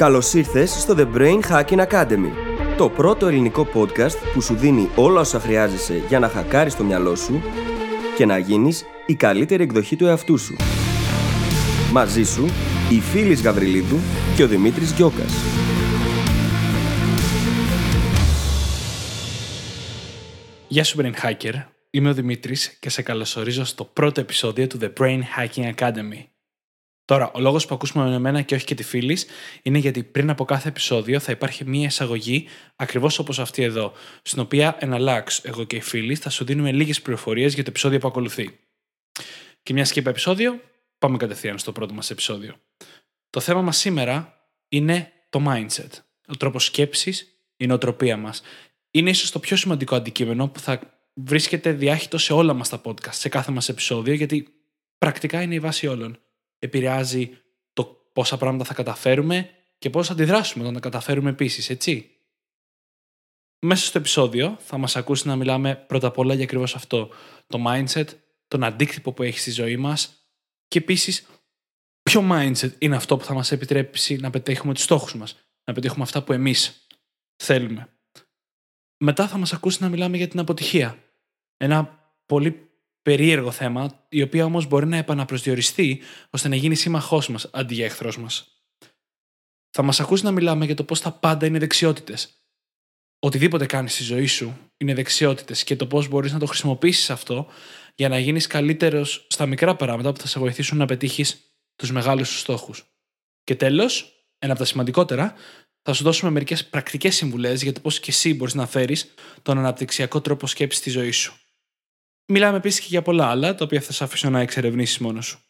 Καλώς ήρθες στο The Brain Hacking Academy, το πρώτο ελληνικό podcast που σου δίνει όλα όσα χρειάζεσαι για να χακάρεις το μυαλό σου και να γίνεις η καλύτερη εκδοχή του εαυτού σου. Μαζί σου, η Φίλης Γαβριλίδου και ο Δημήτρης Γιώκας. Γεια σου Brain Hacker, είμαι ο Δημήτρης και σε καλωσορίζω στο πρώτο επεισόδιο του The Brain Hacking Academy. Τώρα, ο λόγος που ακούσουμε με εμένα και όχι και τη φίλης είναι γιατί πριν από κάθε επεισόδιο θα υπάρχει μία εισαγωγή ακριβώς όπως αυτή εδώ, στην οποία εναλλάξ εγώ και οι φίλοι θα σου δίνουμε λίγες πληροφορίες για το επεισόδιο που ακολουθεί. Και μιας και είπα επεισόδιο, πάμε κατευθείαν στο πρώτο μας επεισόδιο. Το θέμα μας σήμερα είναι το mindset. Ο τρόπος σκέψης, η νοοτροπία μας. Είναι ίσως το πιο σημαντικό αντικείμενο που θα βρίσκεται διάχυτο σε όλα μας τα podcast, σε κάθε μας επεισόδιο, γιατί πρακτικά είναι η βάση όλων επηρεάζει το πόσα πράγματα θα καταφέρουμε και πώς θα αντιδράσουμε όταν τα καταφέρουμε επίσης, έτσι. Μέσα στο επεισόδιο θα μας ακούσει να μιλάμε πρώτα απ' όλα για ακριβώς αυτό. Το mindset, τον αντίκτυπο που έχει στη ζωή μας και επίσης ποιο mindset είναι αυτό που θα μας επιτρέψει να πετύχουμε τους στόχους μας, να πετύχουμε αυτά που εμείς θέλουμε. Μετά θα μας ακούσει να μιλάμε για την αποτυχία. Ένα πολύ περίεργο θέμα, η οποία όμως μπορεί να επαναπροσδιοριστεί ώστε να γίνει σύμμαχός μας αντί για εχθρό μας. Θα μας ακούσει να μιλάμε για το πώς τα πάντα είναι δεξιότητες. Οτιδήποτε κάνεις στη ζωή σου είναι δεξιότητες και το πώς μπορείς να το χρησιμοποιήσεις αυτό για να γίνεις καλύτερος στα μικρά πράγματα που θα σε βοηθήσουν να πετύχεις τους μεγάλους σου στόχους. Και τέλος, ένα από τα σημαντικότερα, θα σου δώσουμε μερικές πρακτικές συμβουλές για το πώς και εσύ μπορείς να φέρεις τον αναπτυξιακό τρόπο σκέψης στη ζωή σου. Μιλάμε επίσης και για πολλά άλλα, τα οποία θα σε αφήσω να εξερευνήσεις μόνος σου.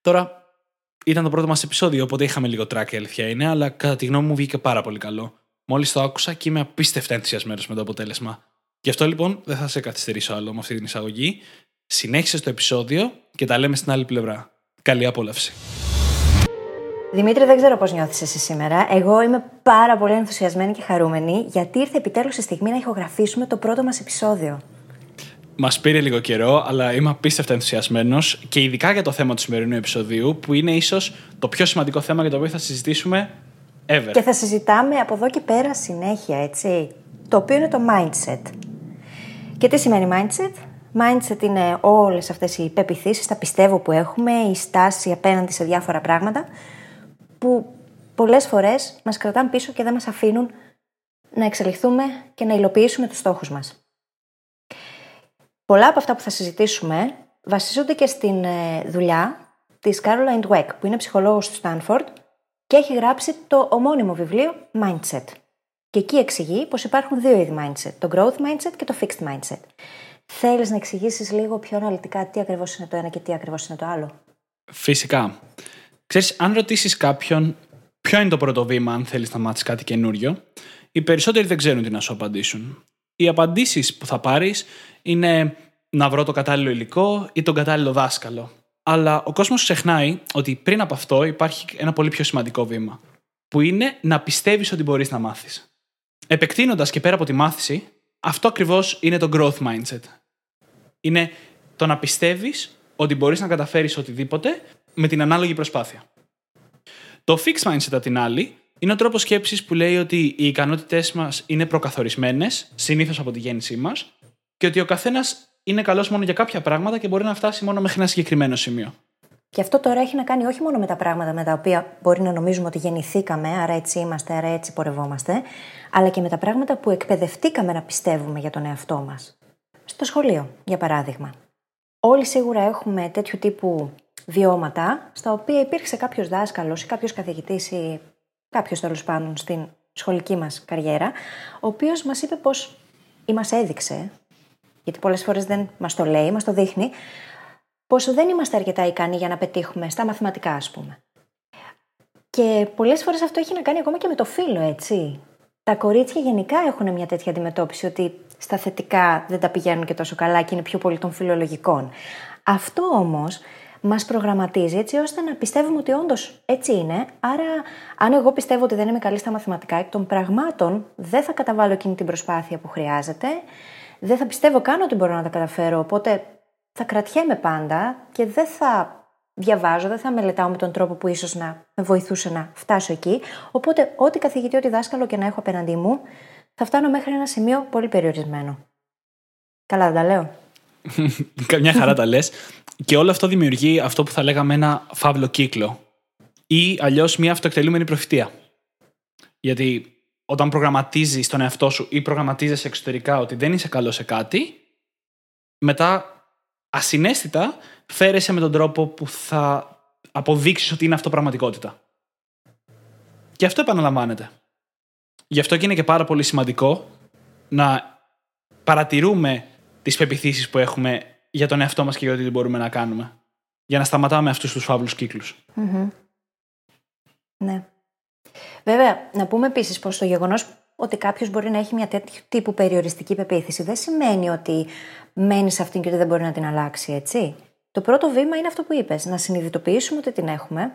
Τώρα, ήταν το πρώτο μας επεισόδιο, οπότε είχαμε λίγο track η αλήθεια είναι, αλλά κατά τη γνώμη μου βγήκε πάρα πολύ καλό. Μόλις το άκουσα και είμαι απίστευτα ενθουσιασμένος με το αποτέλεσμα. Γι' αυτό λοιπόν δεν θα σε καθυστερήσω άλλο με αυτή την εισαγωγή. Συνέχισε το επεισόδιο και τα λέμε στην άλλη πλευρά. Καλή απόλαυση. Δημήτρη, δεν ξέρω πώς νιώθεις εσύ σήμερα. Εγώ είμαι πάρα πολύ ενθουσιασμένη και χαρούμενη γιατί ήρθε επιτέλους η στιγμή να ηχογραφήσουμε το πρώτο μας επεισόδιο. Μας πήρε λίγο καιρό, αλλά είμαι απίστευτα ενθουσιασμένος και ειδικά για το θέμα του σημερινού επεισοδίου, που είναι ίσως το πιο σημαντικό θέμα για το οποίο θα συζητήσουμε ever. Και θα συζητάμε από εδώ και πέρα συνέχεια, έτσι. Το οποίο είναι το mindset. Και τι σημαίνει mindset? Mindset είναι όλες αυτές οι πεπιθήσεις, τα πιστεύω που έχουμε, η στάση απέναντι σε διάφορα πράγματα, που πολλές φορές μας κρατάνε πίσω και δεν μας αφήνουν να εξελιχθούμε και να υλοποιήσουμε τους στόχους μας. Πολλά από αυτά που θα συζητήσουμε βασίζονται και στην ε, δουλειά της Caroline Dweck, που είναι ψυχολόγος του Stanford και έχει γράψει το ομώνυμο βιβλίο Mindset. Και εκεί εξηγεί πως υπάρχουν δύο είδη mindset, το growth mindset και το fixed mindset. Θέλεις να εξηγήσεις λίγο πιο αναλυτικά τι ακριβώς είναι το ένα και τι ακριβώς είναι το άλλο; Φυσικά. Ξέρεις, αν ρωτήσεις κάποιον ποιο είναι το πρώτο βήμα αν θέλεις να μάθεις κάτι καινούριο, οι περισσότεροι δεν ξέρουν τι να σου απαντήσουν. Οι απαντήσεις που θα πάρεις είναι να βρω το κατάλληλο υλικό ή τον κατάλληλο δάσκαλο. Αλλά ο κόσμος ξεχνάει ότι πριν από αυτό υπάρχει ένα πολύ πιο σημαντικό βήμα, που είναι να πιστεύεις ότι μπορείς να μάθεις. Επεκτείνοντας και πέρα από τη μάθηση, αυτό ακριβώς είναι το growth mindset. Είναι το να πιστεύεις ότι μπορείς να καταφέρεις οτιδήποτε με την ανάλογη προσπάθεια. Το fixed mindset, απ' την άλλη, είναι ο τρόπος σκέψης που λέει ότι οι ικανότητές μας είναι προκαθορισμένες, συνήθως από τη γέννησή μας, και ότι ο καθένας είναι καλός μόνο για κάποια πράγματα και μπορεί να φτάσει μόνο μέχρι ένα συγκεκριμένο σημείο. Και αυτό τώρα έχει να κάνει όχι μόνο με τα πράγματα με τα οποία μπορεί να νομίζουμε ότι γεννηθήκαμε, άρα έτσι είμαστε, άρα έτσι πορευόμαστε, αλλά και με τα πράγματα που εκπαιδευτήκαμε να πιστεύουμε για τον εαυτό μας. Στο σχολείο, για παράδειγμα. Όλοι σίγουρα έχουμε τέτοιου τύπου βιώματα, στα οποία υπήρξε κάποιος δάσκαλος ή κάποιος καθηγητής ή κάποιος τέλος πάντων στην σχολική μας καριέρα, ο οποίος μας είπε πως ή μας έδειξε γιατί πολλές φορές δεν μας το λέει, μας το δείχνει, πόσο δεν είμαστε αρκετά ικανοί για να πετύχουμε στα μαθηματικά, ας πούμε. Και πολλές φορές αυτό έχει να κάνει ακόμα και με το φίλο, έτσι. Τα κορίτσια γενικά έχουν μια τέτοια αντιμετώπιση ότι στα θετικά δεν τα πηγαίνουν και τόσο καλά και είναι πιο πολύ των φιλολογικών. Αυτό όμως μας προγραμματίζει έτσι ώστε να πιστεύουμε ότι όντως έτσι είναι. Άρα, αν εγώ πιστεύω ότι δεν είμαι καλή στα μαθηματικά, εκ των πραγμάτων δεν θα καταβάλω εκείνη την προσπάθεια που χρειάζεται δεν θα πιστεύω καν ότι μπορώ να τα καταφέρω. Οπότε θα κρατιέμαι πάντα και δεν θα διαβάζω, δεν θα μελετάω με τον τρόπο που ίσως να με βοηθούσε να φτάσω εκεί. Οπότε, ό,τι καθηγητή, ό,τι δάσκαλο και να έχω απέναντί μου, θα φτάνω μέχρι ένα σημείο πολύ περιορισμένο. Καλά, δεν τα λέω. Καμιά χαρά τα λες. Και όλο αυτό δημιουργεί αυτό που θα λέγαμε ένα φαύλο κύκλο. Ή αλλιώς μια αυτοεκτελούμενη προφητεία. Γιατί όταν προγραμματίζεις τον εαυτό σου ή προγραμματίζεσαι εξωτερικά ότι δεν είσαι καλό σε κάτι, μετά ασυναίσθητα φέρεσαι με τον τρόπο που θα αποδείξεις ότι είναι αυτό πραγματικότητα. Και αυτό επαναλαμβάνεται. Γι' αυτό και είναι και πάρα πολύ σημαντικό να παρατηρούμε τις πεπιθήσεις που έχουμε για τον εαυτό μας και για τι μπορούμε να κάνουμε. Για να σταματάμε αυτούς τους φαύλους Ναι. Βέβαια, να πούμε επίσης πως το γεγονός ότι κάποιος μπορεί να έχει μια τέτοιου τύπου περιοριστική πεποίθηση δεν σημαίνει ότι μένει σε αυτήν και ότι δεν μπορεί να την αλλάξει, έτσι. Το πρώτο βήμα είναι αυτό που είπες, να συνειδητοποιήσουμε ότι την έχουμε,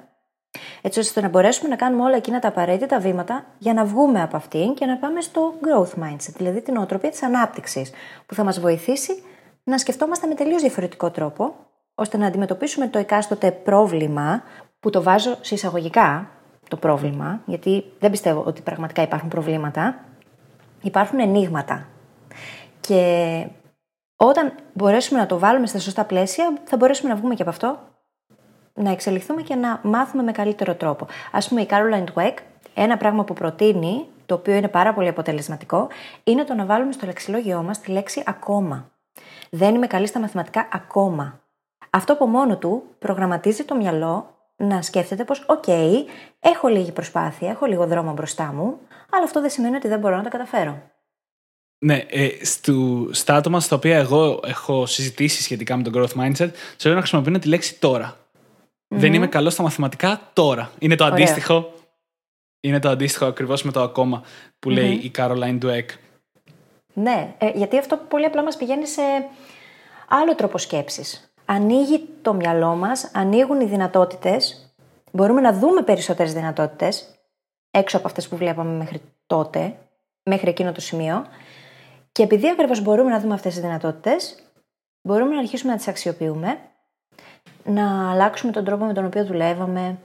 έτσι ώστε να μπορέσουμε να κάνουμε όλα εκείνα τα απαραίτητα βήματα για να βγούμε από αυτήν και να πάμε στο growth mindset, δηλαδή την οτροπία της ανάπτυξης, που θα μας βοηθήσει να σκεφτόμαστε με τελείως διαφορετικό τρόπο, ώστε να αντιμετωπίσουμε το εκάστοτε πρόβλημα, που το βάζω σε εισαγωγικά, το πρόβλημα, γιατί δεν πιστεύω ότι πραγματικά υπάρχουν προβλήματα. Υπάρχουν ενίγματα. Και όταν μπορέσουμε να το βάλουμε στα σωστά πλαίσια, θα μπορέσουμε να βγούμε και από αυτό, να εξελιχθούμε και να μάθουμε με καλύτερο τρόπο. Α πούμε, η Caroline Dweck, ένα πράγμα που προτείνει, το οποίο είναι πάρα πολύ αποτελεσματικό, είναι το να βάλουμε στο λεξιλόγιό μας τη λέξη ακόμα. Δεν είμαι καλή στα μαθηματικά ακόμα. Αυτό από μόνο του προγραμματίζει το μυαλό να σκέφτεται πως «ΟΚ, έχω λίγη προσπάθεια, έχω λίγο δρόμο μπροστά μου, αλλά αυτό δεν σημαίνει ότι δεν μπορώ να τα καταφέρω». Ναι, ε, στου, στα άτομα στα οποία εγώ έχω συζητήσει σχετικά με το growth mindset, σε λέω να χρησιμοποιούν τη λέξη Δεν είμαι καλός στα μαθηματικά τώρα. Είναι το αντίστοιχο. Είναι το αντίστοιχο ακριβώς με το ακόμα που λέει η Caroline Dweck. Ναι, ε, γιατί αυτό πολύ απλά μας πηγαίνει σε άλλο τρόπο σκέψης. Ανοίγει το μυαλό μας, ανοίγουν οι δυνατότητες, μπορούμε να δούμε περισσότερες δυνατότητες έξω από αυτές που βλέπαμε μέχρι τότε, μέχρι εκείνο το σημείο. Και επειδή ακριβώς μπορούμε να δούμε αυτές τις δυνατότητες, μπορούμε να αρχίσουμε να τις αξιοποιούμε, να αλλάξουμε τον τρόπο με τον οποίο δουλεύαμε,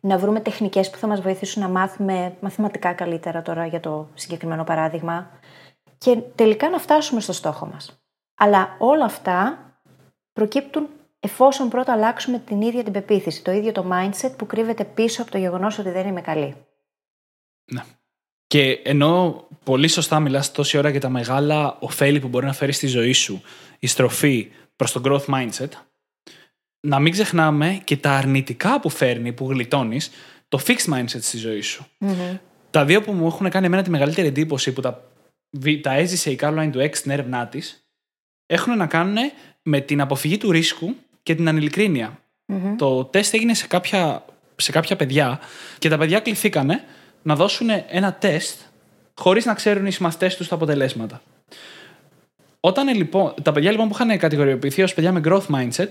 να βρούμε τεχνικές που θα μας βοηθήσουν να μάθουμε μαθηματικά καλύτερα τώρα για το συγκεκριμένο παράδειγμα και τελικά να φτάσουμε στο στόχο μας. Αλλά όλα αυτά προκύπτουν εφόσον πρώτα αλλάξουμε την ίδια την πεποίθηση, το ίδιο το mindset που κρύβεται πίσω από το γεγονός ότι δεν είμαι καλή. Ναι. Και ενώ πολύ σωστά μιλάς τόση ώρα για τα μεγάλα ωφέλη που μπορεί να φέρει στη ζωή σου η στροφή προς το growth mindset, να μην ξεχνάμε και τα αρνητικά που φέρνει, που γλιτώνεις, το fixed mindset στη ζωή σου. Mm-hmm. Τα δύο που μου έχουν κάνει εμένα τη μεγαλύτερη εντύπωση που τα, τα έζησε η Caroline Dweck στην έρευνά της, έχουν να κάνουν με την αποφυγή του ρίσκου και την ανηλικρινεια Το τεστ έγινε σε κάποια, σε κάποια παιδιά και τα παιδιά κληθήκανε να δώσουν ένα τεστ χωρίς να ξέρουν οι συμμαθητές τους τα αποτελέσματα. Όταν λοιπόν, τα παιδιά λοιπόν που είχαν κατηγοριοποιηθεί ως παιδιά με growth mindset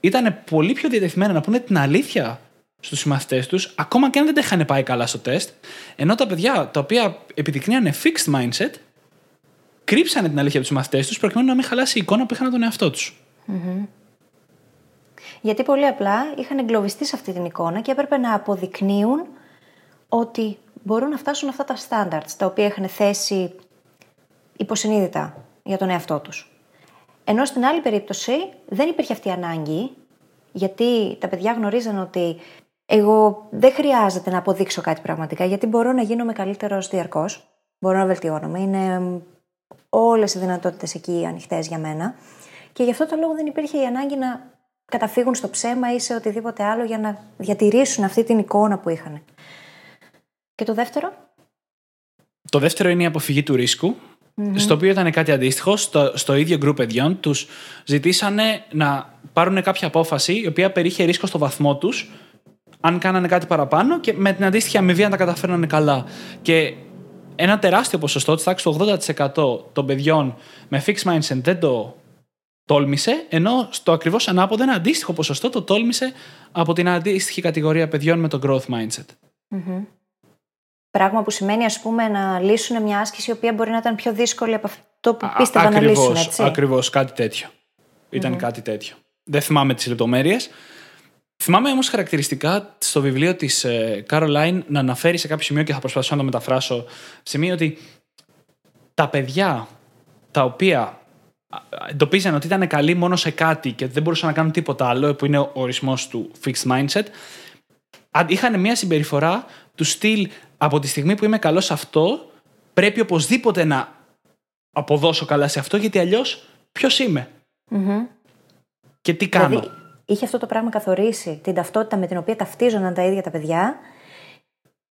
ήταν πολύ πιο διατεθειμένα να πούνε την αλήθεια στους συμμαθητές τους, ακόμα και αν δεν τα είχαν πάει καλά στο τεστ. Ενώ τα παιδιά τα οποία επιδεικνύανε fixed mindset κρύψανε την αλήθεια από του μαθητέ τους προκειμένου να μην χαλάσει η εικόνα που είχαν τον εαυτό τους. Γιατί πολύ απλά είχαν εγκλωβιστεί σε αυτή την εικόνα και έπρεπε να αποδεικνύουν ότι μπορούν να φτάσουν αυτά τα standards τα οποία είχαν θέσει υποσυνείδητα για τον εαυτό τους. Ενώ στην άλλη περίπτωση δεν υπήρχε αυτή η ανάγκη, γιατί τα παιδιά γνωρίζαν ότι εγώ δεν χρειάζεται να αποδείξω κάτι πραγματικά, γιατί μπορώ να γίνομαι καλύτερος διαρκώς. Μπορώ να βελτιώνομαι. Είναι όλες οι δυνατότητες εκεί ανοιχτές για μένα. Και γι' αυτό το λόγο δεν υπήρχε η ανάγκη να καταφύγουν στο ψέμα ή σε οτιδήποτε άλλο για να διατηρήσουν αυτή την εικόνα που είχαν. Και το δεύτερο; Το δεύτερο είναι η αποφυγή του ρισκου στο οποίο ήταν κάτι αντίστοιχο. Στο, στο ίδιο γκρουπ παιδιών τους ζητήσανε να πάρουν κάποια απόφαση η οποία περιείχε ρίσκο στο βαθμό τους, αν κάνανε κάτι παραπάνω και με την αντίστοιχη αμοιβή αν τα καταφέρνανε καλά. Και ένα τεράστιο ποσοστό, της τάξης του 80% των παιδιών με fixed mindset δεν το τόλμησε, ενώ στο ακριβώς ανάποδο ένα αντίστοιχο ποσοστό το τόλμησε από την αντίστοιχη κατηγορία παιδιών με το growth mindset. mm Πράγμα που σημαίνει, ας πούμε, να λύσουν μια άσκηση η οποία μπορεί να ήταν πιο δύσκολη από αυτό που πίστευαν να λύσουν. Έτσι. Ακριβώς, κάτι τέτοιο. Ήταν κάτι τέτοιο. Δεν θυμάμαι τις λεπτομέρειες. Θυμάμαι όμως χαρακτηριστικά στο βιβλίο της Caroline να αναφέρει σε κάποιο σημείο και θα προσπαθήσω να το μεταφράσω. Σημείο ότι τα παιδιά τα οποία εντοπίζαν ότι ήταν καλοί μόνο σε κάτι και δεν μπορούσαν να κάνουν τίποτα άλλο, που είναι ο ορισμός του fixed mindset, είχαν μια συμπεριφορά του στυλ από τη στιγμή που είμαι καλός σε αυτό, πρέπει οπωσδήποτε να αποδώσω καλά σε αυτό, γιατί αλλιώς ποιος είμαι; Και τι κάνω; Δηλαδή, είχε αυτό το πράγμα καθορίσει την ταυτότητα με την οποία ταυτίζονταν τα ίδια τα παιδιά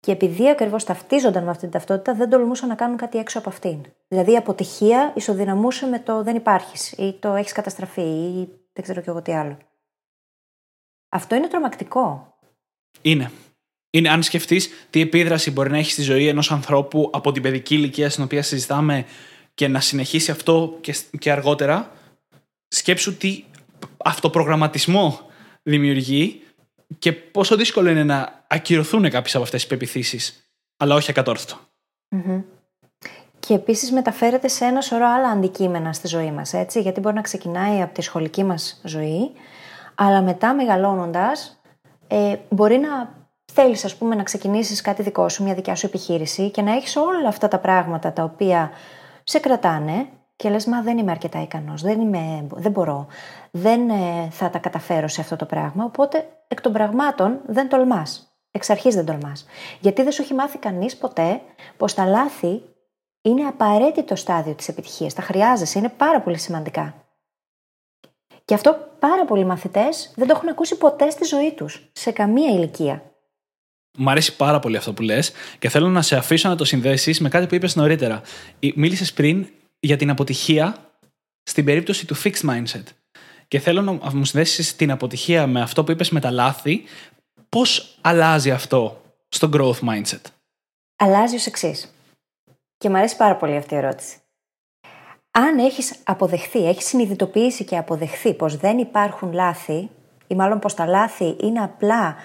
και επειδή ακριβώς ταυτίζονταν με αυτή την ταυτότητα, δεν τολμούσαν να κάνουν κάτι έξω από αυτήν. Δηλαδή η αποτυχία ισοδυναμούσε με το δεν υπάρχεις ή το έχεις καταστραφεί ή δεν ξέρω κι εγώ τι άλλο. Αυτό είναι τρομακτικό. Είναι. Είναι αν σκεφτείς τι επίδραση μπορεί να έχει στη ζωή ενός ανθρώπου από την παιδική ηλικία στην οποία συζητάμε και να συνεχίσει αυτό και, και αργότερα, σκέψου τι αυτοπρογραμματισμό δημιουργεί και πόσο δύσκολο είναι να ακυρωθούν κάποιες από αυτές τις πεπιθήσεις, αλλά όχι ακατόρθωτο. Και επίσης μεταφέρεται σε ένα σωρό άλλα αντικείμενα στη ζωή μας, έτσι. Γιατί μπορεί να ξεκινάει από τη σχολική μας ζωή, αλλά μετά μεγαλώνοντας, ε, μπορεί να θέλεις, ας πούμε, να ξεκινήσεις κάτι δικό σου, μια δικιά σου επιχείρηση και να έχεις όλα αυτά τα πράγματα τα οποία σε κρατάνε και λες μα δεν είμαι αρκετά ικανός, δεν, είμαι, δεν μπορώ, δεν ε, θα τα καταφέρω σε αυτό το πράγμα, οπότε εκ των πραγμάτων δεν τολμάς. Εξ αρχής δεν τολμάς. Γιατί δεν σου έχει μάθει κανείς ποτέ πως τα λάθη είναι απαραίτητο στάδιο της επιτυχίας. Τα χρειάζεσαι, είναι πάρα πολύ σημαντικά. Και αυτό πάρα πολλοί μαθητές δεν το έχουν ακούσει ποτέ στη ζωή τους, σε καμία ηλικία. Μου αρέσει πάρα πολύ αυτό που λες και θέλω να σε αφήσω να το συνδέσεις με κάτι που είπες νωρίτερα. Μίλησες πριν για την αποτυχία στην περίπτωση του fixed mindset. Και θέλω να μου συνδέσεις την αποτυχία με αυτό που είπες με τα λάθη. Πώς αλλάζει αυτό στο growth mindset; Αλλάζει ως εξής. Και μου αρέσει πάρα πολύ αυτή η ερώτηση. Αν έχεις αποδεχθεί, έχεις συνειδητοποιήσει και αποδεχθεί πως δεν υπάρχουν λάθη ή μάλλον πως τα λάθη είναι απλά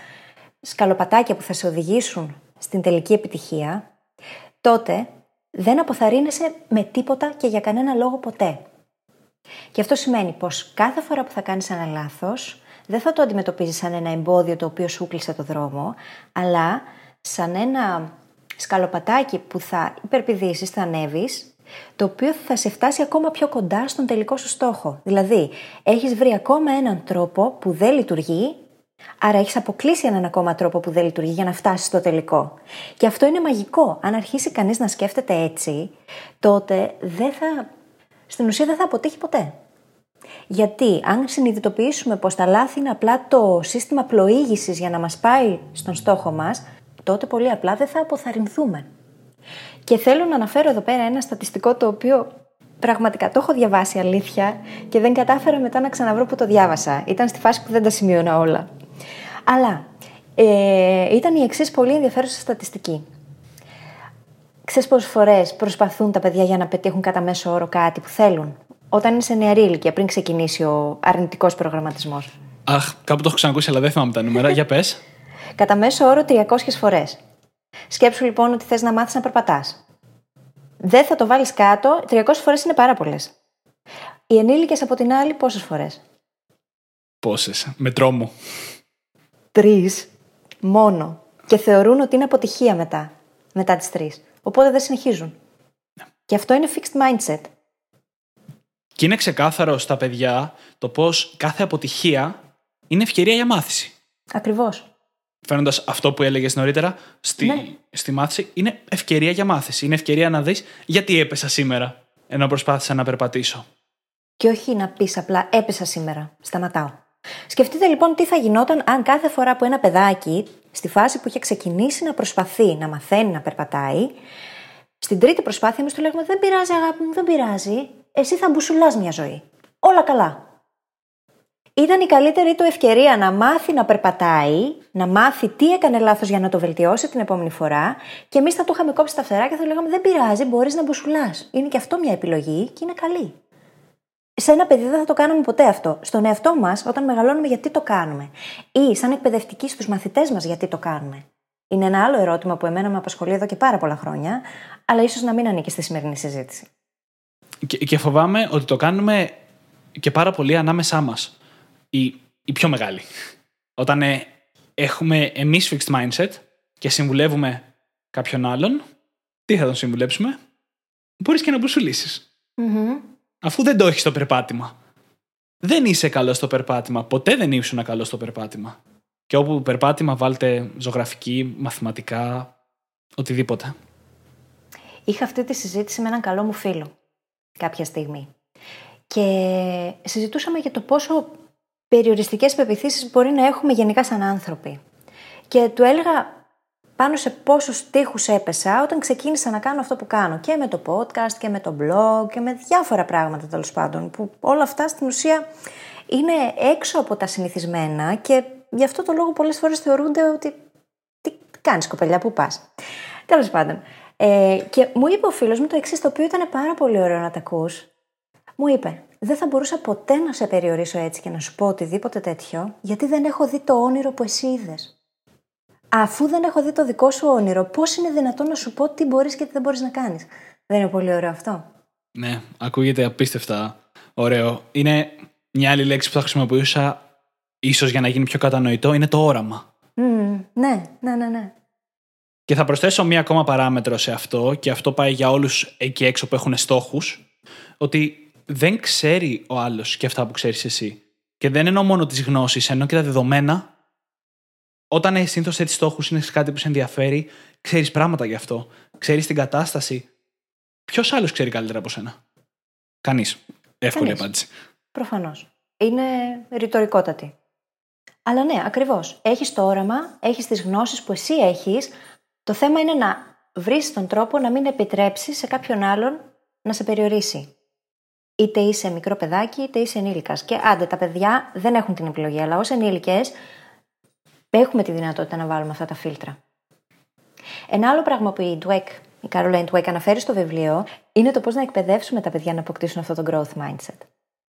σκαλοπατάκια που θα σε οδηγήσουν στην τελική επιτυχία, τότε δεν αποθαρρύνεσαι με τίποτα και για κανένα λόγο ποτέ. Και αυτό σημαίνει πως κάθε φορά που θα κάνεις ένα λάθος, δεν θα το αντιμετωπίζεις σαν ένα εμπόδιο το οποίο σου κλείσε το δρόμο, αλλά σαν ένα σκαλοπατάκι που θα υπερπηδήσεις, θα ανέβεις, το οποίο θα σε φτάσει ακόμα πιο κοντά στον τελικό σου στόχο. Δηλαδή, έχεις βρει ακόμα έναν τρόπο που δεν λειτουργεί Άρα έχεις αποκλείσει έναν ακόμα τρόπο που δεν λειτουργεί για να φτάσεις στο τελικό. Και αυτό είναι μαγικό. Αν αρχίσει κανείς να σκέφτεται έτσι, τότε δεν θα, στην ουσία δεν θα αποτύχει ποτέ. Γιατί αν συνειδητοποιήσουμε πως τα λάθη είναι απλά το σύστημα πλοήγησης για να μας πάει στον στόχο μας, τότε πολύ απλά δεν θα αποθαρρυνθούμε. Και θέλω να αναφέρω εδώ πέρα ένα στατιστικό το οποίο πραγματικά το έχω διαβάσει αλήθεια και δεν κατάφερα μετά να ξαναβρω που το διάβασα. Ήταν στη φάση που δεν τα σημείωνα όλα. Αλλά ε, ήταν η εξής πολύ ενδιαφέρουσα στατιστική. Ξέρεις πόσες φορές προσπαθούν τα παιδιά για να πετύχουν κατά μέσο όρο κάτι που θέλουν, όταν είναι σε νεαρή ηλικία, πριν ξεκινήσει ο αρνητικός προγραμματισμός. Αχ, κάπου το έχω ξανακούσει, αλλά δεν θυμάμαι τα νούμερα. για πες. Κατά μέσο όρο 300 φορές. Σκέψου λοιπόν ότι θες να μάθεις να περπατάς. Δεν θα το βάλεις κάτω, 300 φορές είναι πάρα πολλές. Οι ενήλικες από την άλλη, πόσες φορές; Πόσες. Με τρόμο τρεις μόνο. Και θεωρούν ότι είναι αποτυχία μετά, μετά τις τρεις. Οπότε δεν συνεχίζουν. Και αυτό είναι fixed mindset. Και είναι ξεκάθαρο στα παιδιά το πώς κάθε αποτυχία είναι ευκαιρία για μάθηση. Ακριβώς. Φαίνοντας αυτό που έλεγες νωρίτερα, στη, ναι. στη μάθηση είναι ευκαιρία για μάθηση. Είναι ευκαιρία να δεις γιατί έπεσα σήμερα, ενώ προσπάθησα να περπατήσω. Και όχι να πεις απλά έπεσα σήμερα. Σταματάω. Σκεφτείτε λοιπόν τι θα γινόταν αν κάθε φορά που ένα παιδάκι, στη φάση που είχε ξεκινήσει να προσπαθεί να μαθαίνει να περπατάει, στην τρίτη προσπάθεια εμείς του λέγουμε: Δεν πειράζει, αγάπη μου, δεν πειράζει. Εσύ θα μπουσουλάς μια ζωή. Όλα καλά. Ήταν η καλύτερη του ευκαιρία να μάθει να περπατάει, να μάθει τι έκανε λάθος για να το βελτιώσει την επόμενη φορά και εμείς θα του είχαμε κόψει τα φτερά και θα του λέγαμε: Δεν πειράζει, μπορείς να μπουσουλάς. Είναι και αυτό μια επιλογή και είναι καλή σε ένα παιδί δεν θα το κάνουμε ποτέ αυτό. Στον εαυτό μας, όταν μεγαλώνουμε, γιατί το κάνουμε; Ή σαν εκπαιδευτικοί στους μαθητές μας, γιατί το κάνουμε; Είναι ένα άλλο ερώτημα που εμένα με απασχολεί εδώ και πάρα πολλά χρόνια, αλλά ίσως να μην ανήκει στη σημερινή συζήτηση. Και, και φοβάμαι ότι το κάνουμε και πάρα πολύ ανάμεσά μας. Οι, οι πιο μεγάλοι. Όταν ε, έχουμε εμείς fixed mindset και συμβουλεύουμε κάποιον άλλον, τι θα τον συμβουλέψουμε, μπορείς και να μπουσουλήσει. Αφού δεν το έχεις στο περπάτημα. Δεν είσαι καλό στο περπάτημα. Ποτέ δεν ήσουν καλό στο περπάτημα. Και όπου περπάτημα βάλτε ζωγραφική, μαθηματικά, οτιδήποτε. Είχα αυτή τη συζήτηση με έναν καλό μου φίλο κάποια στιγμή. Και συζητούσαμε για το πόσο περιοριστικές πεπιθήσεις μπορεί να έχουμε γενικά σαν άνθρωποι. Και του έλεγα πάνω σε πόσους τείχους έπεσα όταν ξεκίνησα να κάνω αυτό που κάνω. Και με το podcast και με το blog και με διάφορα πράγματα τέλος πάντων. Που όλα αυτά στην ουσία είναι έξω από τα συνηθισμένα και γι' αυτό το λόγο πολλές φορές θεωρούνται ότι τι κάνεις κοπελιά, πού πας. Τέλος πάντων. Ε, και μου είπε ο φίλος μου το εξής το οποίο ήταν πάρα πολύ ωραίο να τα ακούς. Μου είπε, δεν θα μπορούσα ποτέ να σε περιορίσω έτσι και να σου πω οτιδήποτε τέτοιο, γιατί δεν έχω δει το όνειρο που εσύ είδες. Αφού δεν έχω δει το δικό σου όνειρο, πώς είναι δυνατόν να σου πω τι μπορείς και τι δεν μπορείς να κάνεις; Δεν είναι πολύ ωραίο αυτό. Ναι, ακούγεται απίστευτα ωραίο. Είναι μια άλλη λέξη που θα χρησιμοποιούσα, ίσως για να γίνει πιο κατανοητό, είναι το όραμα. Mm, ναι, ναι, ναι, ναι. Και θα προσθέσω μία ακόμα παράμετρο σε αυτό, και αυτό πάει για όλους εκεί έξω που έχουν στόχους, ότι δεν ξέρει ο άλλος και αυτά που ξέρεις εσύ. Και δεν εννοώ μόνο τις γνώσεις, ενώ και τα δεδομένα. Όταν έχει συνήθως έτσι στόχους, είναι κάτι που σε ενδιαφέρει, ξέρεις πράγματα γι' αυτό. Ξέρεις την κατάσταση. Ποιος άλλος ξέρει καλύτερα από σένα; Κανείς. Εύκολη Κανείς. απάντηση. Προφανώς. Είναι ρητορικότατη. Αλλά ναι, ακριβώς. Έχεις το όραμα, έχεις τις γνώσεις που εσύ έχεις. Το θέμα είναι να βρεις τον τρόπο να μην επιτρέψεις σε κάποιον άλλον να σε περιορίσει είτε είσαι μικρό παιδάκι, είτε είσαι ενήλικας. Και άντε, τα παιδιά δεν έχουν την επιλογή, αλλά ως ενήλικες έχουμε τη δυνατότητα να βάλουμε αυτά τα φίλτρα. Ένα άλλο πράγμα που η Dweck, η Caroline Dweck αναφέρει στο βιβλίο, είναι το πώς να εκπαιδεύσουμε τα παιδιά να αποκτήσουν αυτό το growth mindset.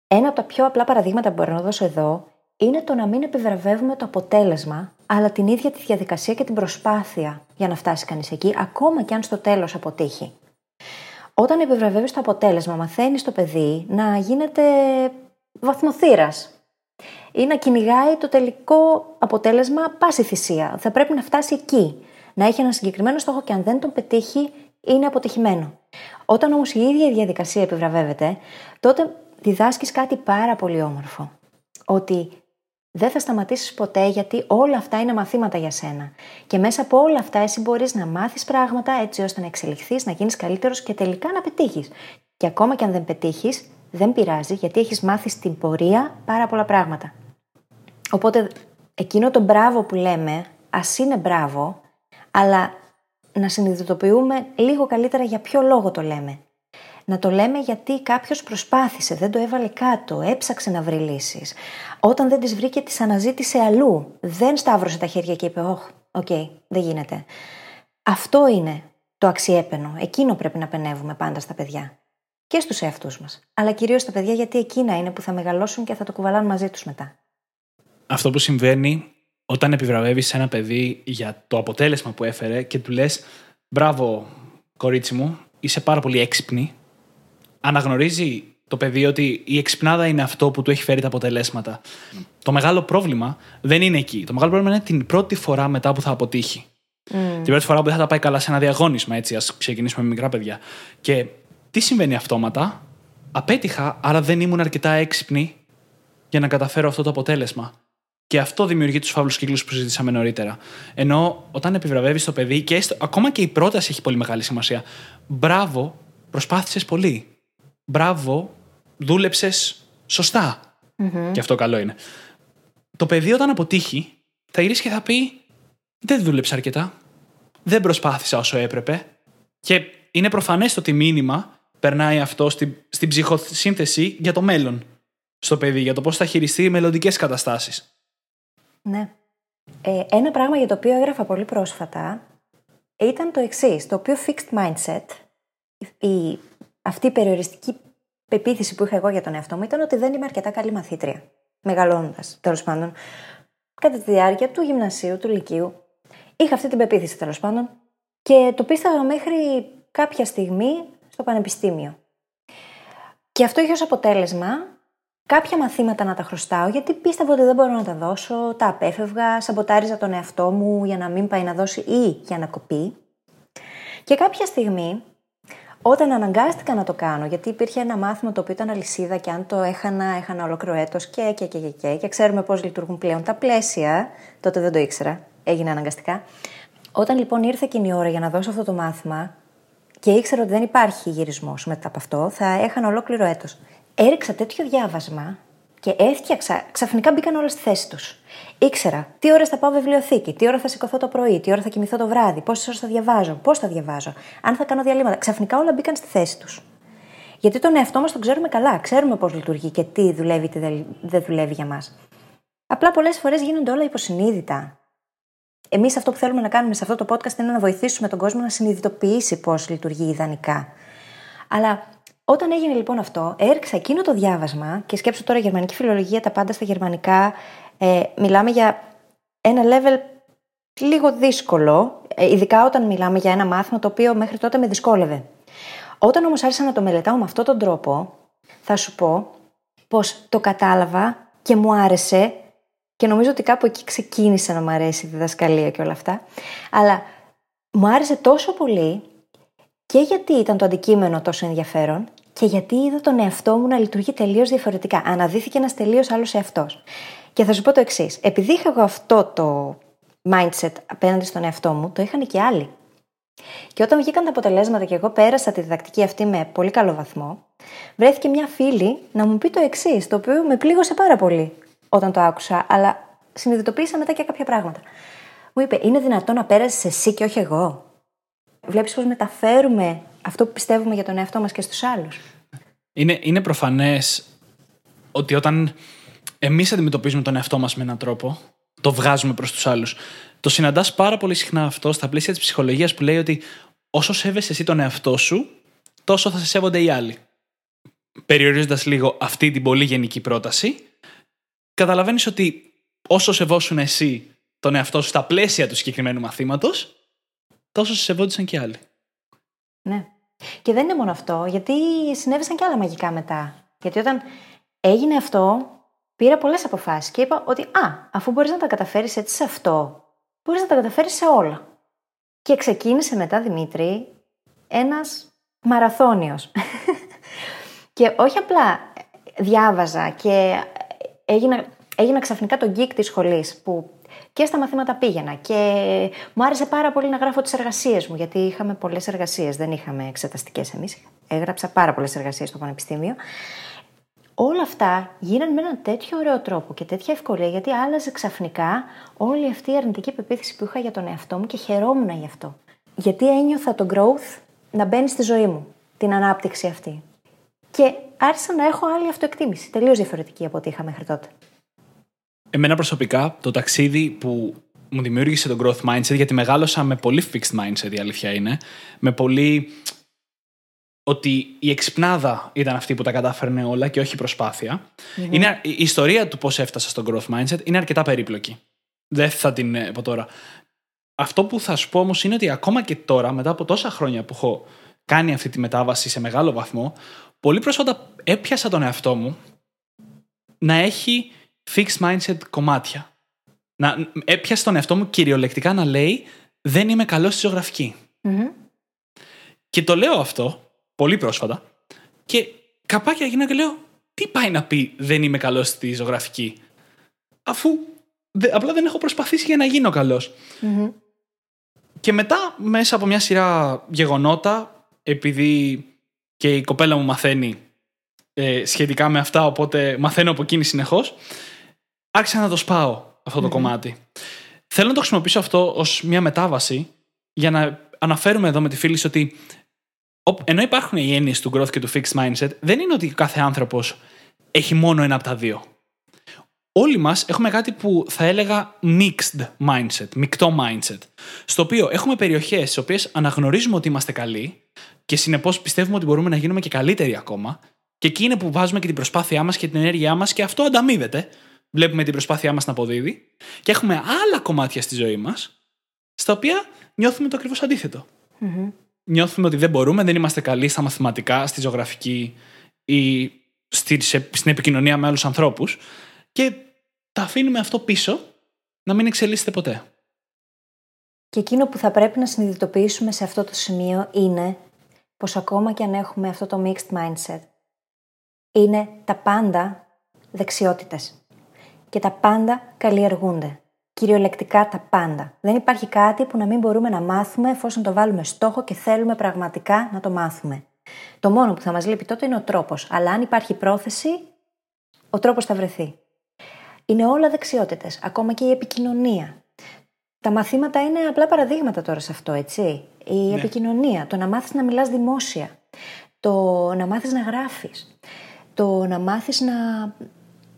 Ένα από τα πιο απλά παραδείγματα που μπορώ να δώσω εδώ είναι το να μην επιβραβεύουμε το αποτέλεσμα, αλλά την ίδια τη διαδικασία και την προσπάθεια για να φτάσει κανείς εκεί, ακόμα και αν στο τέλος αποτύχει. Όταν επιβραβεύεις το αποτέλεσμα, μαθαίνεις το παιδί να γίνεται βαθμοθύρας ή να κυνηγάει το τελικό αποτέλεσμα πάση θυσία. Θα πρέπει να φτάσει εκεί. Να έχει ένα συγκεκριμένο στόχο και αν δεν τον πετύχει, είναι αποτυχημένο. Όταν όμως η ίδια η διαδικασία επιβραβεύεται, τότε διδάσκεις κάτι πάρα πολύ όμορφο. Ότι δεν θα σταματήσεις ποτέ γιατί όλα αυτά είναι μαθήματα για σένα. Και μέσα από όλα αυτά εσύ μπορείς να μάθεις πράγματα έτσι ώστε να εξελιχθείς, να γίνεις καλύτερος και τελικά να πετύχεις. Και ακόμα και αν δεν πετύχεις, δεν πειράζει γιατί έχεις μάθει στην πορεία πάρα πολλά πράγματα. Οπότε εκείνο το μπράβο που λέμε, ας είναι μπράβο, αλλά να συνειδητοποιούμε λίγο καλύτερα για ποιο λόγο το λέμε. Να το λέμε γιατί κάποιος προσπάθησε, δεν το έβαλε κάτω, έψαξε να βρει λύσεις. Όταν δεν τις βρήκε, τις αναζήτησε αλλού. Δεν σταύρωσε τα χέρια και είπε: Όχι, οκ, δεν γίνεται. Αυτό είναι το αξιέπαινο. Εκείνο πρέπει να παινεύουμε πάντα στα παιδιά. Και στους εαυτούς μας. Αλλά κυρίως στα παιδιά, γιατί εκείνα είναι που θα μεγαλώσουν και θα το κουβαλάνε μαζί τους μετά. Αυτό που συμβαίνει όταν επιβραβεύεις ένα παιδί για το αποτέλεσμα που έφερε και του λες: Μπράβο, κορίτσι μου, είσαι πάρα πολύ έξυπνη. Αναγνωρίζει το παιδί ότι η εξυπνάδα είναι αυτό που του έχει φέρει τα αποτελέσματα. Το μεγάλο πρόβλημα δεν είναι εκεί. Το μεγάλο πρόβλημα είναι την πρώτη φορά μετά που θα αποτύχει. Mm. Την πρώτη φορά που δεν θα τα πάει καλά σε ένα διαγώνισμα, έτσι. Α ξεκινήσουμε με μικρά παιδιά. Και τι συμβαίνει αυτόματα; Απέτυχα, άρα δεν ήμουν αρκετά έξυπνη για να καταφέρω αυτό το αποτέλεσμα. Και αυτό δημιουργεί τους φαύλους κύκλους που συζητήσαμε νωρίτερα. Ενώ όταν επιβραβεύεις το παιδί, και έστω, ακόμα και η πρόταση έχει πολύ μεγάλη σημασία. Μπράβο, προσπάθησες πολύ. Μπράβο, δούλεψες σωστά. Mm-hmm. Και αυτό καλό είναι. Το παιδί όταν αποτύχει θα γυρίσει και θα πει δεν δούλεψα αρκετά. Δεν προσπάθησα όσο έπρεπε. Και είναι προφανές το ότι μήνυμα περνάει αυτό στην, στην ψυχοσύνθεση για το μέλλον στο παιδί, για το πώς θα χειριστεί μελλοντικές καταστάσεις. Ναι. Ε, ένα πράγμα για το οποίο έγραφα πολύ πρόσφατα ήταν το εξής. Το οποίο fixed mindset, η, αυτή η περιοριστική πεποίθηση που είχα εγώ για τον εαυτό μου ήταν ότι δεν είμαι αρκετά καλή μαθήτρια. Μεγαλώνοντας, τέλος πάντων, κατά τη διάρκεια του γυμνασίου, του λυκείου, είχα αυτή την πεποίθηση τέλος πάντων και το πίστευα μέχρι κάποια στιγμή στο πανεπιστήμιο. Και αυτό είχε ως αποτέλεσμα κάποια μαθήματα να τα χρωστάω, γιατί πίστευα ότι δεν μπορώ να τα δώσω, τα απέφευγα, σαμποτάριζα τον εαυτό μου για να μην πάει να δώσει ή για να κοπεί. Και κάποια στιγμή, όταν αναγκάστηκα να το κάνω, γιατί υπήρχε ένα μάθημα το οποίο ήταν αλυσίδα και αν το έχανα, έχανα ολόκληρο έτος και, και, και, και, και, και ξέρουμε πώς λειτουργούν πλέον τα πλαίσια, τότε δεν το ήξερα, έγινε αναγκαστικά. Όταν λοιπόν ήρθε εκείνη η ώρα για να δώσω αυτό το μάθημα και ήξερα ότι δεν υπάρχει γυρισμός μετά από αυτό, θα έχανα ολόκληρο έτος. Έριξα τέτοιο διάβασμα και έφτιαξα, ξαφνικά μπήκαν όλα στη θέση τους. Ήξερα τι ώρες θα πάω βιβλιοθήκη, τι ώρα θα σηκωθώ το πρωί, τι ώρα θα κοιμηθώ το βράδυ, πόσες ώρες θα διαβάζω, πώς θα διαβάζω, αν θα κάνω διαλύματα. Ξαφνικά όλα μπήκαν στη θέση τους. Γιατί τον εαυτό μας τον ξέρουμε καλά, ξέρουμε πώς λειτουργεί και τι δουλεύει, τι δεν δουλεύει για μας. Απλά πολλές φορές γίνονται όλα υποσυνείδητα. Εμείς αυτό που θέλουμε να κάνουμε σε αυτό το podcast είναι να βοηθήσουμε τον κόσμο να συνειδητοποιήσει πώς λειτουργεί ιδανικά. Αλλά όταν έγινε λοιπόν αυτό, έριξα εκείνο το διάβασμα και σκέψω τώρα γερμανική φιλολογία, τα πάντα στα γερμανικά. Ε, μιλάμε για ένα level λίγο δύσκολο, ε, ειδικά όταν μιλάμε για ένα μάθημα το οποίο μέχρι τότε με δυσκόλευε. Όταν όμως άρχισα να το μελετάω με αυτόν τον τρόπο, θα σου πω πως το κατάλαβα και μου άρεσε και νομίζω ότι κάπου εκεί ξεκίνησε να μου αρέσει η διδασκαλία και όλα αυτά. Αλλά μου άρεσε τόσο πολύ και γιατί ήταν το αντικείμενο τόσο ενδιαφέρον και γιατί είδα τον εαυτό μου να λειτουργεί τελείως διαφορετικά. Αναδύθηκε ένας τελείως άλλος εαυτός. Και θα σου πω το εξής. Επειδή είχα εγώ αυτό το mindset απέναντι στον εαυτό μου, το είχαν και άλλοι. Και όταν βγήκαν τα αποτελέσματα και εγώ πέρασα τη διδακτική αυτή με πολύ καλό βαθμό, βρέθηκε μια φίλη να μου πει το εξής, το οποίο με πλήγωσε πάρα πολύ όταν το άκουσα, αλλά συνειδητοποίησα μετά και κάποια πράγματα. Μου είπε, Είναι δυνατόν να πέρασες εσύ και όχι εγώ; Βλέπεις πώς μεταφέρουμε αυτό που πιστεύουμε για τον εαυτό μας και στους άλλους. Είναι, είναι προφανές ότι όταν εμείς αντιμετωπίζουμε τον εαυτό μας με έναν τρόπο, το βγάζουμε προς τους άλλους. Το συναντάς πάρα πολύ συχνά αυτό στα πλαίσια της ψυχολογίας που λέει ότι όσο σέβεσαι εσύ τον εαυτό σου, τόσο θα σε σέβονται οι άλλοι. Περιορίζοντας λίγο αυτή την πολύ γενική πρόταση, καταλαβαίνεις ότι όσο σεβόσουν εσύ τον εαυτό σου στα πλαίσια του συγκεκριμένου μαθήματος, τόσο σε σεβόντουσαν και άλλοι. Ναι. Και δεν είναι μόνο αυτό, γιατί συνέβησαν και άλλα μαγικά μετά. Γιατί όταν έγινε αυτό, πήρα πολλές αποφάσεις και είπα ότι Α, αφού μπορείς να τα καταφέρεις έτσι σε αυτό, μπορείς να τα καταφέρεις σε όλα. Και ξεκίνησε μετά, Δημήτρη, ένας μαραθώνιος. και όχι απλά διάβαζα και έγινα, έγινα ξαφνικά τον γκίκ της σχολής που και στα μαθήματα πήγαινα και μου άρεσε πάρα πολύ να γράφω τις εργασίες μου γιατί είχαμε πολλές εργασίες, δεν είχαμε εξεταστικές εμείς. Έγραψα πάρα πολλές εργασίες στο πανεπιστήμιο. Όλα αυτά γίνανε με έναν τέτοιο ωραίο τρόπο και τέτοια ευκολία γιατί άλλαζε ξαφνικά όλη αυτή η αρνητική πεποίθηση που είχα για τον εαυτό μου και χαιρόμουν γι' αυτό. Γιατί ένιωθα το growth να μπαίνει στη ζωή μου, την ανάπτυξη αυτή. Και άρχισα να έχω άλλη αυτοεκτίμηση, τελείως διαφορετική από ό,τι είχα μέχρι τότε. Εμένα προσωπικά, το ταξίδι που μου δημιούργησε το growth mindset, γιατί μεγάλωσα με πολύ fixed mindset, η αλήθεια είναι. Με πολύ. ότι η εξυπνάδα ήταν αυτή που τα κατάφερνε όλα και όχι η προσπαθεια Είναι, η ιστορία του πώς έφτασα στο growth mindset είναι αρκετά περίπλοκη. Δεν θα την πω τώρα. Αυτό που θα σου πω όμως είναι ότι ακόμα και τώρα, μετά από τόσα χρόνια που έχω κάνει αυτή τη μετάβαση σε μεγάλο βαθμό, πολύ πρόσφατα έπιασα τον εαυτό μου να έχει fixed mindset κομμάτια. Να έπιασε τον εαυτό μου κυριολεκτικά να λέει δεν είμαι καλός στη ζωγραφικη Και το λέω αυτό πολύ πρόσφατα και καπάκια γίνω και λέω τι πάει να πει δεν είμαι καλός στη ζωγραφική αφού απλά δεν έχω προσπαθήσει για να γίνω Και μετά μέσα από μια σειρά γεγονότα επειδή και η κοπέλα μου μαθαίνει ε, σχετικά με αυτά, οπότε μαθαίνω από εκείνη συνεχώς. Άρχισα να το σπάω αυτό το κομμάτι. Θέλω να το χρησιμοποιήσω αυτό ως μια μετάβαση για να αναφέρουμε εδώ με τη φίλη ότι ενώ υπάρχουν οι έννοιες του growth και του fixed mindset, δεν είναι ότι κάθε άνθρωπος έχει μόνο ένα από τα δύο. Όλοι μας έχουμε κάτι που θα έλεγα mixed mindset, μεικτό mindset. Στο οποίο έχουμε περιοχές στις οποίες αναγνωρίζουμε ότι είμαστε καλοί και συνεπώς πιστεύουμε ότι μπορούμε να γίνουμε και καλύτεροι ακόμα. Και εκεί είναι που βάζουμε και την προσπάθειά μας και την ενέργειά μας και αυτό ανταμείβεται. Βλέπουμε την προσπάθειά μας να αποδίδει. Και έχουμε άλλα κομμάτια στη ζωή μας, στα οποία νιώθουμε το ακριβώς αντίθετο. Νιώθουμε ότι δεν μπορούμε, δεν είμαστε καλοί στα μαθηματικά, στη ζωγραφική ή στη- σε- στην επικοινωνία με άλλους ανθρώπους και τα αφήνουμε αυτό πίσω να μην εξελίσσεται ποτέ. Και εκείνο που θα πρέπει να συνειδητοποιήσουμε σε αυτό το σημείο είναι πως ακόμα και αν έχουμε αυτό το mixed mindset, είναι τα πάντα δεξιότητες. Και τα πάντα καλλιεργούνται. Κυριολεκτικά τα πάντα. Δεν υπάρχει κάτι που να μην μπορούμε να μάθουμε εφόσον το βάλουμε στόχο και θέλουμε πραγματικά να το μάθουμε. Το μόνο που θα μας λείπει τότε είναι ο τρόπος. Αλλά αν υπάρχει πρόθεση, ο τρόπος θα βρεθεί. Είναι όλα δεξιότητες, ακόμα και η επικοινωνία. Τα μαθήματα είναι απλά παραδείγματα τώρα σε αυτό, έτσι. Η επικοινωνία, το να μάθεις να μιλάς δημόσια, το να μάθεις να γράφεις, το να μάθεις να,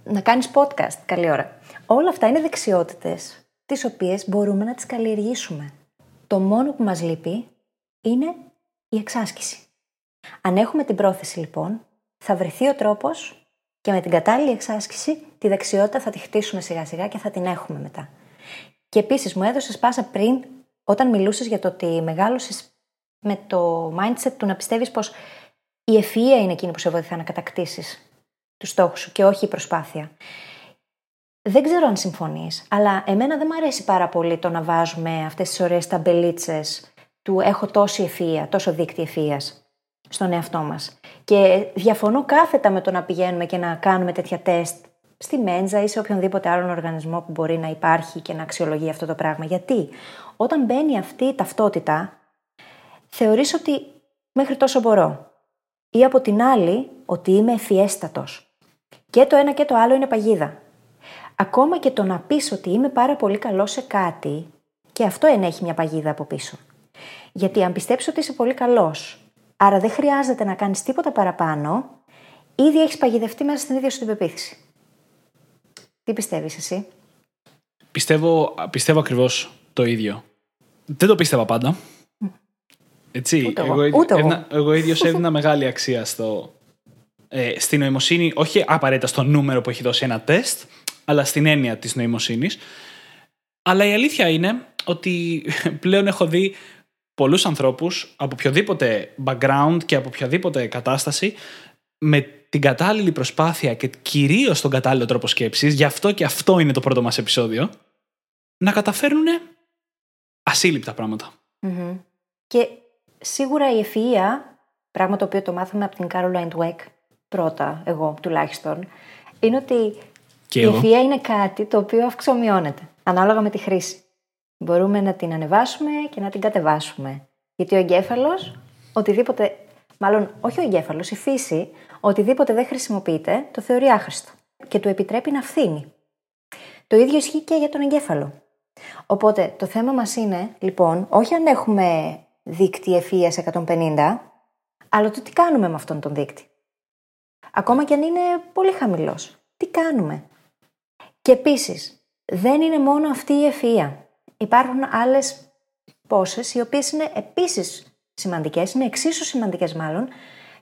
να κάνεις podcast, καλή ώρα. Όλα αυτά είναι δεξιότητες, τις οποίες μπορούμε να τις καλλιεργήσουμε. Το μόνο που μας λείπει είναι η εξάσκηση. Αν έχουμε την πρόθεση λοιπόν, θα βρεθεί ο τρόπος και με την κατάλληλη εξάσκηση τη δεξιότητα θα τη χτίσουμε σιγά σιγά και θα την έχουμε μετά. Και επίσης μου έδωσες πάσα πριν, όταν μιλούσες για το ότι μεγάλωσες με το mindset του να πιστεύεις πως η ευφυα είναι εκείνη που σε βοηθά να κατακτήσεις τους στόχους σου και όχι η προσπάθεια. Δεν ξέρω αν συμφωνείς, αλλά εμένα δεν μου αρέσει πάρα πολύ το να βάζουμε αυτές τις ωραίες ταμπελίτσες του έχω τόση ευφυα, τόσο δίκτυο ευφυα στον εαυτό μας. Και διαφωνώ κάθετα με το να πηγαίνουμε και να κάνουμε τέτοια τεστ στη Μέντζα ή σε οποιονδήποτε άλλον οργανισμό που μπορεί να υπάρχει και να αξιολογεί αυτό το πράγμα. Γιατί όταν μπαίνει αυτή η ταυτότητα, θεωρείς ότι μέχρι τόσο μπορώ. Ή από την άλλη, ότι είμαι ευφιέστατος. Και το ένα και το άλλο είναι παγίδα. Ακόμα και το να πεις ότι είμαι πάρα πολύ καλός σε κάτι, και αυτό ενέχει μια παγίδα από πίσω. Γιατί αν πιστέψει ότι είσαι πολύ καλός, άρα δεν χρειάζεται να κάνεις τίποτα παραπάνω, ήδη έχεις παγιδευτεί μέσα στην ίδια σου την πεποίθηση. Τι πιστεύεις εσύ; Πιστεύω, πιστεύω ακριβώς το ίδιο. Δεν το πίστευα πάντα. Έτσι, Ούτε εγώ. εγώ, ίδιο- Ούτε εγώ. έδινα- εγώ ίδιος έδινα μεγάλη αξία στο, ε, στη νοημοσύνη, όχι απαραίτητα στο νούμερο που έχει δώσει ένα τεστ, αλλά στην έννοια της νοημοσύνης. Αλλά η αλήθεια είναι ότι πλέον έχω δει πολλούς ανθρώπους από οποιοδήποτε background και από οποιαδήποτε κατάσταση με την κατάλληλη προσπάθεια και κυρίως τον κατάλληλο τρόπο σκέψης, γι' αυτό και αυτό είναι το πρώτο μας επεισόδιο, να καταφέρουν ασύλληπτα πράγματα. Μμμ. Και σίγουρα η ευφυΐα, πράγμα το οποίο το μάθαμε από την Caroline Dweck, πρώτα, εγώ τουλάχιστον, είναι ότι Και η εγώ. ευφυΐα είναι κάτι το οποίο αυξομοιώνεται, ανάλογα με τη χρήση. Μπορούμε να την ανεβάσουμε και να την κατεβάσουμε. Γιατί ο εγκέφαλος, οτιδήποτε, μάλλον όχι ο εγκέφαλος, η φύση, οτιδήποτε δεν χρησιμοποιείται, το θεωρεί άχρηστο και του επιτρέπει να φθήνει. Το ίδιο ισχύει και για τον εγκέφαλο. Οπότε το θέμα μας είναι, λοιπόν, όχι αν έχουμε δείκτη ευφυΐας 150, αλλά το τι κάνουμε με αυτόν τον δείκτη. Ακόμα και αν είναι πολύ χαμηλός. Τι κάνουμε; Και επίσης, δεν είναι μόνο αυτή η ευφυΐα. Υπάρχουν άλλες πόσες, οι οποίες είναι επίσης σημαντικές, είναι εξίσου σημαντικές μάλλον,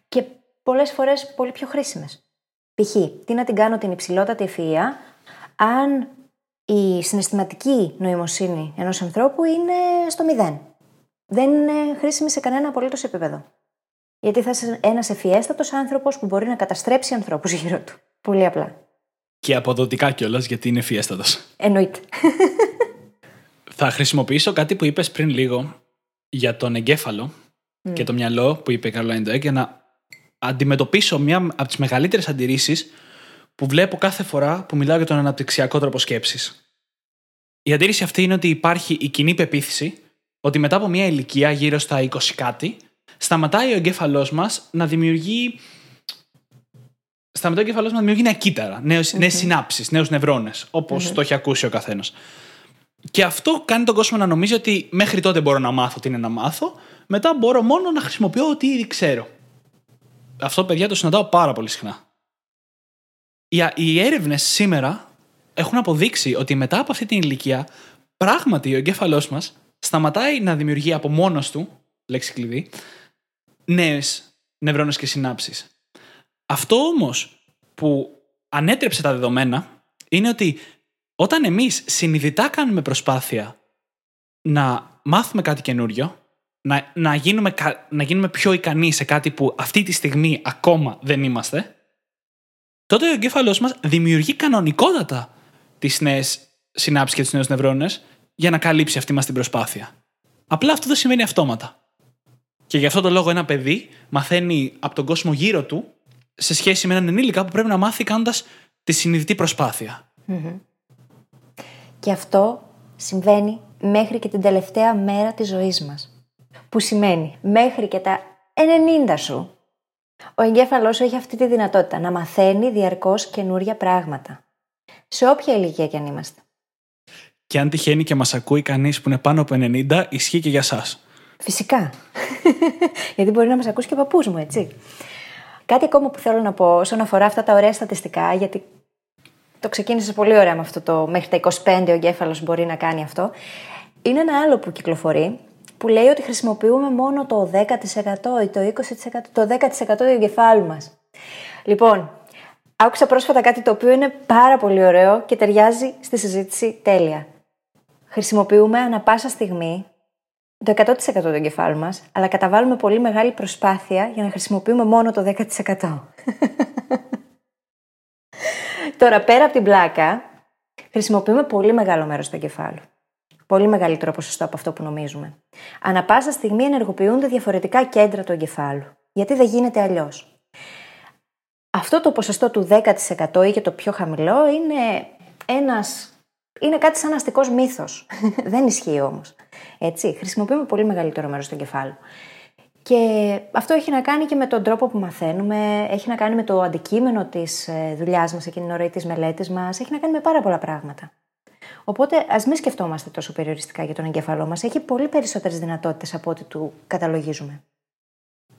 και πολλές φορές πολύ πιο χρήσιμες. Π.χ. τι να την κάνω την υψηλότατη ευφυΐα, αν η συναισθηματική νοημοσύνη ενός ανθρώπου είναι στο μηδέν. Δεν είναι χρήσιμη σε κανένα απολύτως επίπεδο. Γιατί θα είσαι ένας ευφιέστατος άνθρωπος που μπορεί να καταστρέψει ανθρώπους γύρω του. Πολύ απλά. Και αποδοτικά κιόλας, γιατί είναι φιέστατος. Εννοείται. Θα χρησιμοποιήσω κάτι που είπες πριν λίγο για τον εγκέφαλο και το μυαλό που είπε η Caroline Dweck για να αντιμετωπίσω μια από τις μεγαλύτερες αντιρρήσεις που βλέπω κάθε φορά που μιλάω για τον αναπτυξιακό τρόπο σκέψης. Η αντίρρηση αυτή είναι ότι υπάρχει η κοινή πεποίθηση ότι μετά από μια ηλικία γύρω στα 20 κάτι σταματάει ο εγκέφαλός μας να δημιουργεί σταματάει ο εγκέφαλός μας να δημιουργεί νέα κύτταρα, νέες, νέες συνάψεις, νέους νευρώνες, όπως το έχει ακούσει ο καθένας. Και αυτό κάνει τον κόσμο να νομίζει ότι μέχρι τότε μπορώ να μάθω τι είναι να μάθω, μετά μπορώ μόνο να χρησιμοποιώ ό,τι ήδη ξέρω. Αυτό, παιδιά, το συναντάω πάρα πολύ συχνά. Οι, οι έρευνες σήμερα έχουν αποδείξει ότι μετά από αυτή την ηλικία, πράγματι ο εγκέφαλός μας σταματάει να δημιουργεί από μόνος του, λέξη κλειδί, νέες νευρώνες και συνάψεις. Αυτό όμως που ανέτρεψε τα δεδομένα είναι ότι όταν εμείς συνειδητά κάνουμε προσπάθεια να μάθουμε κάτι καινούριο, να, να, γίνουμε, κα- να γίνουμε πιο ικανοί σε κάτι που αυτή τη στιγμή ακόμα δεν είμαστε, τότε ο εγκέφαλός μας δημιουργεί κανονικότατα τις νέες συνάψεις και του νέου νευρώνες για να καλύψει αυτή μας την προσπάθεια. Απλά αυτό δεν σημαίνει αυτόματα. Και γι' αυτό το λόγο ένα παιδί μαθαίνει από τον κόσμο γύρω του σε σχέση με έναν ενήλικα που πρέπει να μάθει κάνοντας τη συνειδητή προσπάθεια. Και αυτό συμβαίνει μέχρι και την τελευταία μέρα της ζωής μας. Που σημαίνει μέχρι και τα 90 σου. Ο εγκέφαλός σου έχει αυτή τη δυνατότητα να μαθαίνει διαρκώς καινούρια πράγματα. Σε όποια ηλικία κι αν είμαστε. Και αν τυχαίνει και μας ακούει κανείς που είναι πάνω από 90, ισχύει και για εσά. Φυσικά. Γιατί μπορεί να μας ακούσει και ο παππούς μου, έτσι. Κάτι ακόμα που θέλω να πω όσον αφορά αυτά τα ωραία στατιστικά, γιατί το ξεκίνησε πολύ ωραία με αυτό το μέχρι τα 25 ο εγκέφαλος μπορεί να κάνει αυτό. Είναι ένα άλλο που κυκλοφορεί, που λέει ότι χρησιμοποιούμε μόνο το 10% ή το 20%, το 10% του εγκεφάλου μας. Λοιπόν, άκουσα πρόσφατα κάτι το οποίο είναι πάρα πολύ ωραίο και ταιριάζει στη συζήτηση τέλεια. Χρησιμοποιούμε ανα πάσα στιγμή το 100% του εγκεφάλου μας, αλλά καταβάλουμε πολύ μεγάλη προσπάθεια για να χρησιμοποιούμε μόνο το 10%. Τώρα, πέρα από την πλάκα, χρησιμοποιούμε πολύ μεγάλο μέρος του εγκεφάλου. Πολύ μεγαλύτερο ποσοστό από αυτό που νομίζουμε. Ανα πάσα στιγμή ενεργοποιούνται διαφορετικά κέντρα του εγκεφάλου. Γιατί δεν γίνεται αλλιώς; Αυτό το ποσοστό του 10% ή και το πιο χαμηλό είναι ένας είναι κάτι σαν αστικός μύθος. Δεν ισχύει όμως. Έτσι, χρησιμοποιούμε πολύ μεγαλύτερο μέρος του εγκεφάλου. Και αυτό έχει να κάνει και με τον τρόπο που μαθαίνουμε, έχει να κάνει με το αντικείμενο της ε, δουλειάς μας εκείνη την ώρα ή της μελέτης μας, έχει να κάνει με πάρα πολλά πράγματα. Οπότε ας μην σκεφτόμαστε τόσο περιοριστικά για τον εγκέφαλό μας. Έχει πολύ περισσότερες δυνατότητες από ό,τι του καταλογίζουμε.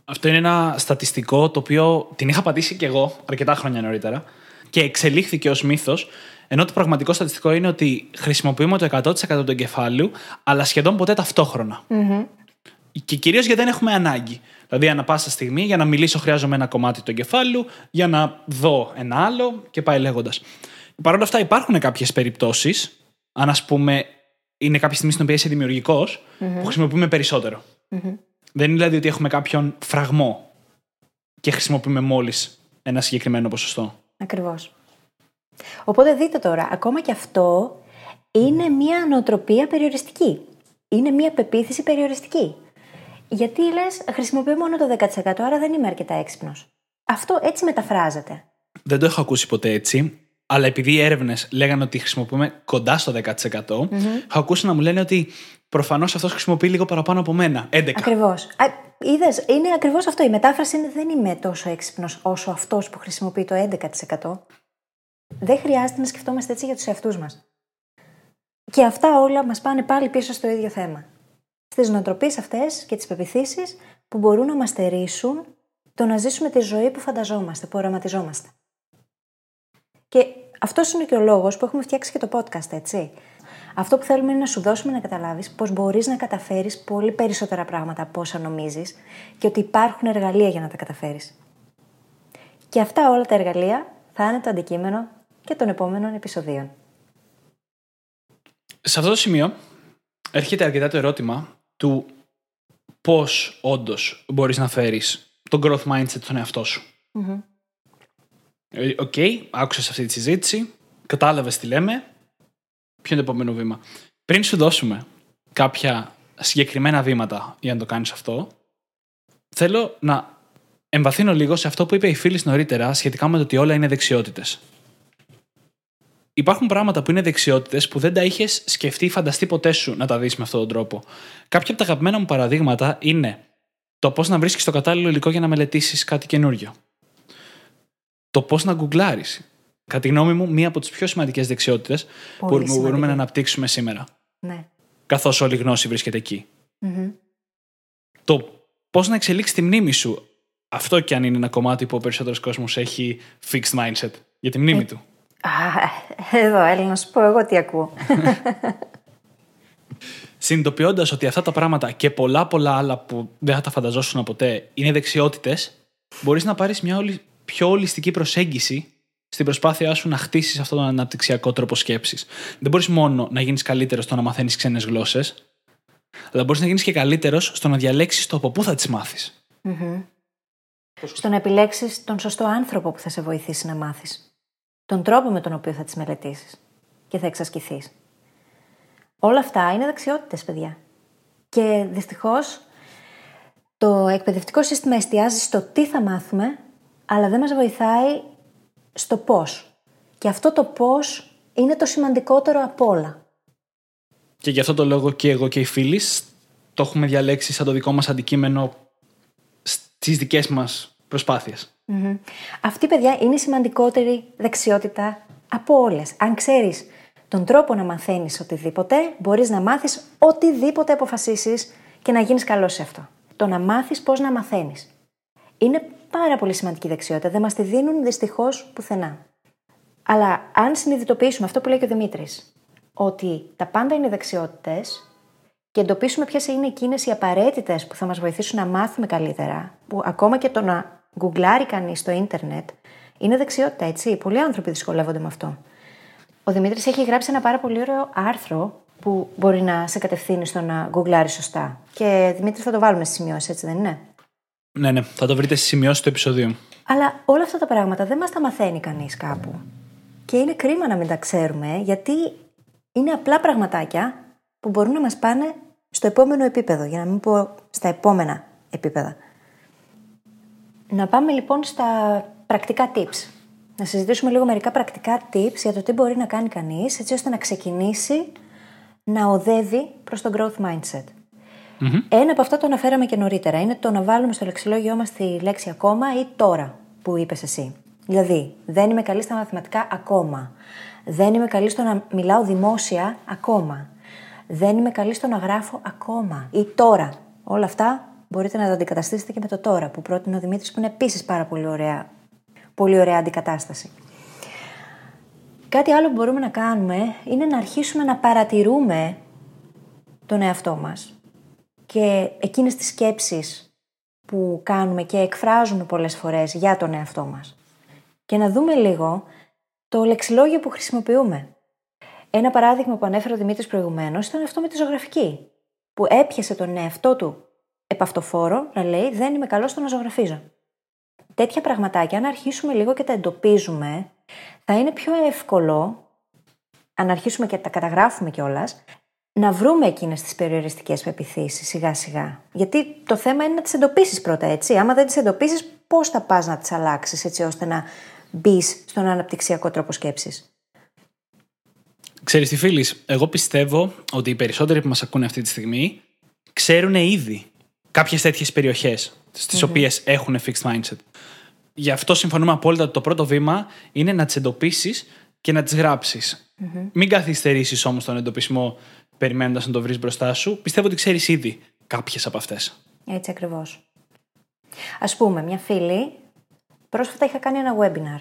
Αυτό είναι ένα στατιστικό το οποίο την είχα πατήσει κι εγώ αρκετά χρόνια νωρίτερα και εξελίχθηκε ως μύθος ενώ το πραγματικό στατιστικό είναι ότι χρησιμοποιούμε το 100% του εγκεφάλου, αλλά σχεδόν ποτέ Και κυρίως γιατί δεν έχουμε ανάγκη. Δηλαδή, ανά πάσα στιγμή για να μιλήσω, χρειάζομαι ένα κομμάτι του εγκεφάλου, για να δω ένα άλλο και πάει λέγοντας. Παρ' όλα αυτά, υπάρχουν κάποιες περιπτώσεις, αν ας πούμε είναι κάποια στιγμή στην οποία είσαι δημιουργικός, που χρησιμοποιούμε περισσότερο. Δεν είναι δηλαδή ότι έχουμε κάποιον φραγμό και χρησιμοποιούμε μόλις ένα συγκεκριμένο ποσοστό. Ακριβώς. Οπότε δείτε τώρα, ακόμα και αυτό είναι μια νοοτροπία περιοριστική. Είναι μια πεποίθηση περιοριστική. Γιατί λες, χρησιμοποιώ μόνο το 10%, άρα δεν είμαι αρκετά έξυπνος. Αυτό έτσι μεταφράζεται. Δεν το έχω ακούσει ποτέ έτσι. Αλλά επειδή οι έρευνες λέγανε ότι χρησιμοποιούμε κοντά στο 10%, mm-hmm. έχω ακούσει να μου λένε ότι προφανώς αυτός χρησιμοποιεί λίγο παραπάνω από μένα. 11. Ακριβώς. Είδες, είναι ακριβώς αυτό. Η μετάφραση είναι δεν είμαι τόσο έξυπνος όσο αυτός που χρησιμοποιεί το 11%. Δεν χρειάζεται να σκεφτόμαστε έτσι για τους εαυτούς μας. Και αυτά όλα μας πάνε πάλι πίσω στο ίδιο θέμα. Στις νοοτροπίες αυτές και τις πεπιθήσεις που μπορούν να μας στερήσουν το να ζήσουμε τη ζωή που φανταζόμαστε, που οραματιζόμαστε. Και αυτός είναι και ο λόγος που έχουμε φτιάξει και το podcast, έτσι. Αυτό που θέλουμε είναι να σου δώσουμε να καταλάβεις πω μπορείς να καταφέρεις πολύ περισσότερα πράγματα από όσα νομίζεις και ότι υπάρχουν εργαλεία για να τα καταφέρεις. Και αυτά όλα τα εργαλεία θα είναι το αντικείμενο και των επόμενων επεισοδίων. Σε αυτό το σημείο έρχεται αρκετά το ερώτημα του πώς όντως μπορείς να φέρεις το growth mindset στον εαυτό σου. Ε, OK, okay, άκουσες αυτή τη συζήτηση, κατάλαβες τι λέμε, ποιο είναι το επόμενο βήμα; Πριν σου δώσουμε κάποια συγκεκριμένα βήματα για να το κάνεις αυτό, θέλω να εμβαθύνω λίγο σε αυτό που είπε η φίλη νωρίτερα σχετικά με το ότι όλα είναι δεξιότητες υπάρχουν πράγματα που είναι δεξιότητες που δεν τα είχες σκεφτεί ή φανταστεί ποτέ σου να τα δεις με αυτόν τον τρόπο. Κάποια από τα αγαπημένα μου παραδείγματα είναι το πώς να βρίσκεις το κατάλληλο υλικό για να μελετήσεις κάτι καινούριο. Το πώς να γκουγκλάρεις. Κατά τη γνώμη μου, μία από τις πιο σημαντικές δεξιότητες που μπορούμε να αναπτύξουμε σήμερα. Ναι. Καθώς όλη η γνώση βρίσκεται Το πώς να εξελίξει τη μνήμη σου. Αυτό κι αν είναι ένα κομμάτι που ο περισσότερος κόσμος έχει fixed mindset για τη μνήμη ε, του. Α, εδώ, έλα να σου πω εγώ τι ακούω. Συνειδητοποιώντας ότι αυτά τα πράγματα και πολλά πολλά άλλα που δεν θα τα φανταζόσουν ποτέ είναι δεξιότητες, μπορείς να πάρεις μια όλη, πιο ολιστική προσέγγιση στην προσπάθειά σου να χτίσεις αυτόν τον αναπτυξιακό τρόπο σκέψης. Δεν μπορείς μόνο να γίνεις καλύτερος στο να μαθαίνεις ξένες γλώσσες, αλλά μπορείς να γίνεις και καλύτερος στο να διαλέξεις το από πού θα τις μαθει Στο να επιλέξεις τον σωστό άνθρωπο που θα σε βοηθήσει να μάθεις. τον τρόπο με τον οποίο θα τις μελετήσεις και θα εξασκηθείς. Όλα αυτά είναι δεξιότητες, παιδιά. Και δυστυχώς το εκπαιδευτικό σύστημα εστιάζει στο τι θα μάθουμε, αλλά δεν μας βοηθάει στο πώς. Και αυτό το πώς είναι το σημαντικότερο από όλα. Και γι' αυτό το λόγο και εγώ και οι φίλοι το έχουμε διαλέξει σαν το δικό μας αντικείμενο στις δικές μας προσπάθειες. Mm-hmm. Αυτή, παιδιά, είναι η σημαντικότερη δεξιότητα από όλες. Αν ξέρεις τον τρόπο να μαθαίνεις οτιδήποτε, μπορείς να μάθεις οτιδήποτε αποφασίσεις και να γίνεις καλός σε αυτό. Το να μάθεις πώς να μαθαίνεις. Είναι πάρα πολύ σημαντική δεξιότητα. Δεν μας τη δίνουν δυστυχώς πουθενά. Αλλά αν συνειδητοποιήσουμε αυτό που λέει και ο Δημήτρης, ότι τα πάντα είναι δεξιότητες και εντοπίσουμε ποιες είναι εκείνες οι απαραίτητες που θα μας βοηθήσουν να μάθουμε καλύτερα, που ακόμα και το να γκουγκλάρει κανείς στο ίντερνετ είναι δεξιότητα, έτσι. Πολλοί άνθρωποι δυσκολεύονται με αυτό. Ο Δημήτρης έχει γράψει ένα πάρα πολύ ωραίο άρθρο που μπορεί να σε κατευθύνει στο να γκουγκλάρεις σωστά. Και Δημήτρη θα το βάλουμε στις σημειώσεις, έτσι δεν είναι; Ναι, ναι, θα το βρείτε στις σημειώσεις του επεισοδίου. Αλλά όλα αυτά τα πράγματα δεν μας τα μαθαίνει κανείς κάπου. Και είναι κρίμα να μην τα ξέρουμε, γιατί είναι απλά πραγματάκια που μπορούν να μας πάνε στο επόμενο επίπεδο, για να μην πω στα επόμενα επίπεδα. Να πάμε λοιπόν στα πρακτικά tips. Να συζητήσουμε λίγο μερικά πρακτικά tips για το τι μπορεί να κάνει κανείς έτσι ώστε να ξεκινήσει να οδεύει προς το growth mindset. Ένα από αυτά το αναφέραμε και νωρίτερα. Είναι το να βάλουμε στο λεξιλόγιό μας τη λέξη ακόμα ή τώρα που είπες εσύ. Δηλαδή, δεν είμαι καλή στα μαθηματικά ακόμα. Δεν είμαι καλή στο να μιλάω δημόσια ακόμα. Δεν είμαι καλή στο να γράφω ακόμα ή τώρα. Όλα αυτά μπορείτε να τα αντικαταστήσετε και με το τώρα που πρότεινε ο Δημήτρης που είναι επίσης πάρα πολύ ωραία, πολύ ωραία αντικατάσταση. Κάτι άλλο που μπορούμε να κάνουμε είναι να αρχίσουμε να παρατηρούμε τον εαυτό μας και εκείνες τις σκέψεις που κάνουμε και εκφράζουμε πολλές φορές για τον εαυτό μας. Και να δούμε λίγο το λεξιλόγιο που χρησιμοποιούμε. Ένα παράδειγμα που ανέφερε ο Δημήτρης προηγουμένως ήταν αυτό με τη ζωγραφική, που έπιασε τον εαυτό του επαυτοφόρο να λέει δεν είμαι καλός στο να ζωγραφίζω. Τέτοια πραγματάκια, αν αρχίσουμε λίγο και τα εντοπίζουμε, θα είναι πιο εύκολο, αν αρχίσουμε και τα καταγράφουμε κιόλας, να βρούμε εκείνες τις περιοριστικές πεπιθήσεις σιγά σιγά. Γιατί το θέμα είναι να τις εντοπίσεις πρώτα, έτσι. Άμα δεν τις εντοπίσεις, πώς θα πας να τις αλλάξεις, έτσι ώστε να μπεις στον αναπτυξιακό τρόπο σκέψης. Ξέρεις τι φίλης, εγώ πιστεύω ότι οι περισσότεροι που μας ακούνε αυτή τη στιγμή ξέρουν ήδη κάποιες τέτοιες περιοχές στις mm-hmm. οποίες έχουν fixed mindset. Γι' αυτό συμφωνούμε απόλυτα ότι το πρώτο βήμα είναι να τις εντοπίσεις και να τις γράψεις. Mm-hmm. Μην καθυστερήσεις όμως τον εντοπισμό περιμένοντας να το βρεις μπροστά σου. Πιστεύω ότι ξέρεις ήδη κάποιες από αυτές. Έτσι ακριβώς. Ας πούμε, μια φίλη πρόσφατα είχα κάνει ένα webinar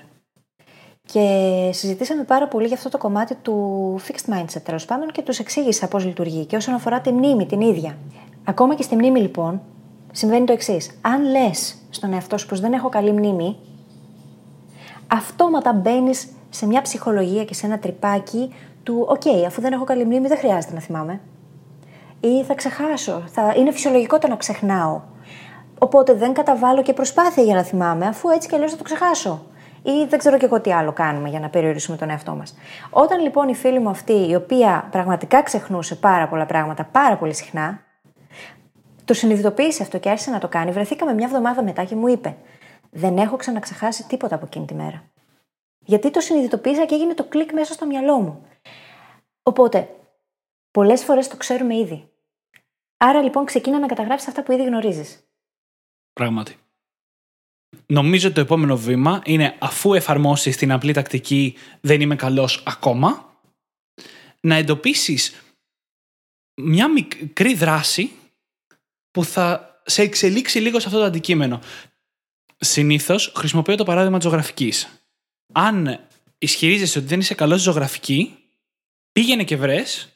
και συζητήσαμε πάρα πολύ για αυτό το κομμάτι του fixed mindset τέλος πάντων και τους εξήγησα πώς λειτουργεί και όσον αφορά τη μνήμη την ίδια. Ακόμα και στη μνήμη λοιπόν συμβαίνει το εξής. Αν λες στον εαυτό σου πως δεν έχω καλή μνήμη, αυτόματα μπαίνεις σε μια ψυχολογία και σε ένα τρυπάκι του «ΟΚ, αφού δεν έχω καλή μνήμη δεν χρειάζεται να θυμάμαι». Ή θα ξεχάσω, θα... είναι φυσιολογικό το να ξεχνάω. Οπότε δεν καταβάλω και προσπάθεια για να θυμάμαι, αφού έτσι κι αλλιώς θα το ξεχάσω ή δεν ξέρω και εγώ τι άλλο κάνουμε για να περιορίσουμε τον εαυτό μας. Όταν λοιπόν η φίλη μου αυτή, η οποία πραγματικά ξεχνούσε πάρα πολλά πράγματα πάρα πολύ συχνά, το συνειδητοποίησε αυτό και άρχισε να το κάνει, βρεθήκαμε μια εβδομάδα μετά και μου είπε: Δεν έχω ξαναξεχάσει τίποτα από εκείνη τη μέρα. Γιατί το συνειδητοποίησα και έγινε το κλικ μέσα στο μυαλό μου. Οπότε, πολλές φορές το ξέρουμε ήδη. Άρα λοιπόν ξεκίνα να καταγράψεις αυτά που ήδη γνωρίζεις. Πράγματι. Νομίζω ότι το επόμενο βήμα είναι αφού εφαρμόσεις την απλή τακτική δεν είμαι καλός ακόμα, να εντοπίσεις μια μικρή δράση που θα σε εξελίξει λίγο σε αυτό το αντικείμενο. Συνήθως χρησιμοποιώ το παράδειγμα της ζωγραφικής. Αν ισχυρίζεσαι ότι δεν είσαι καλός ζωγραφική, πήγαινε και βρες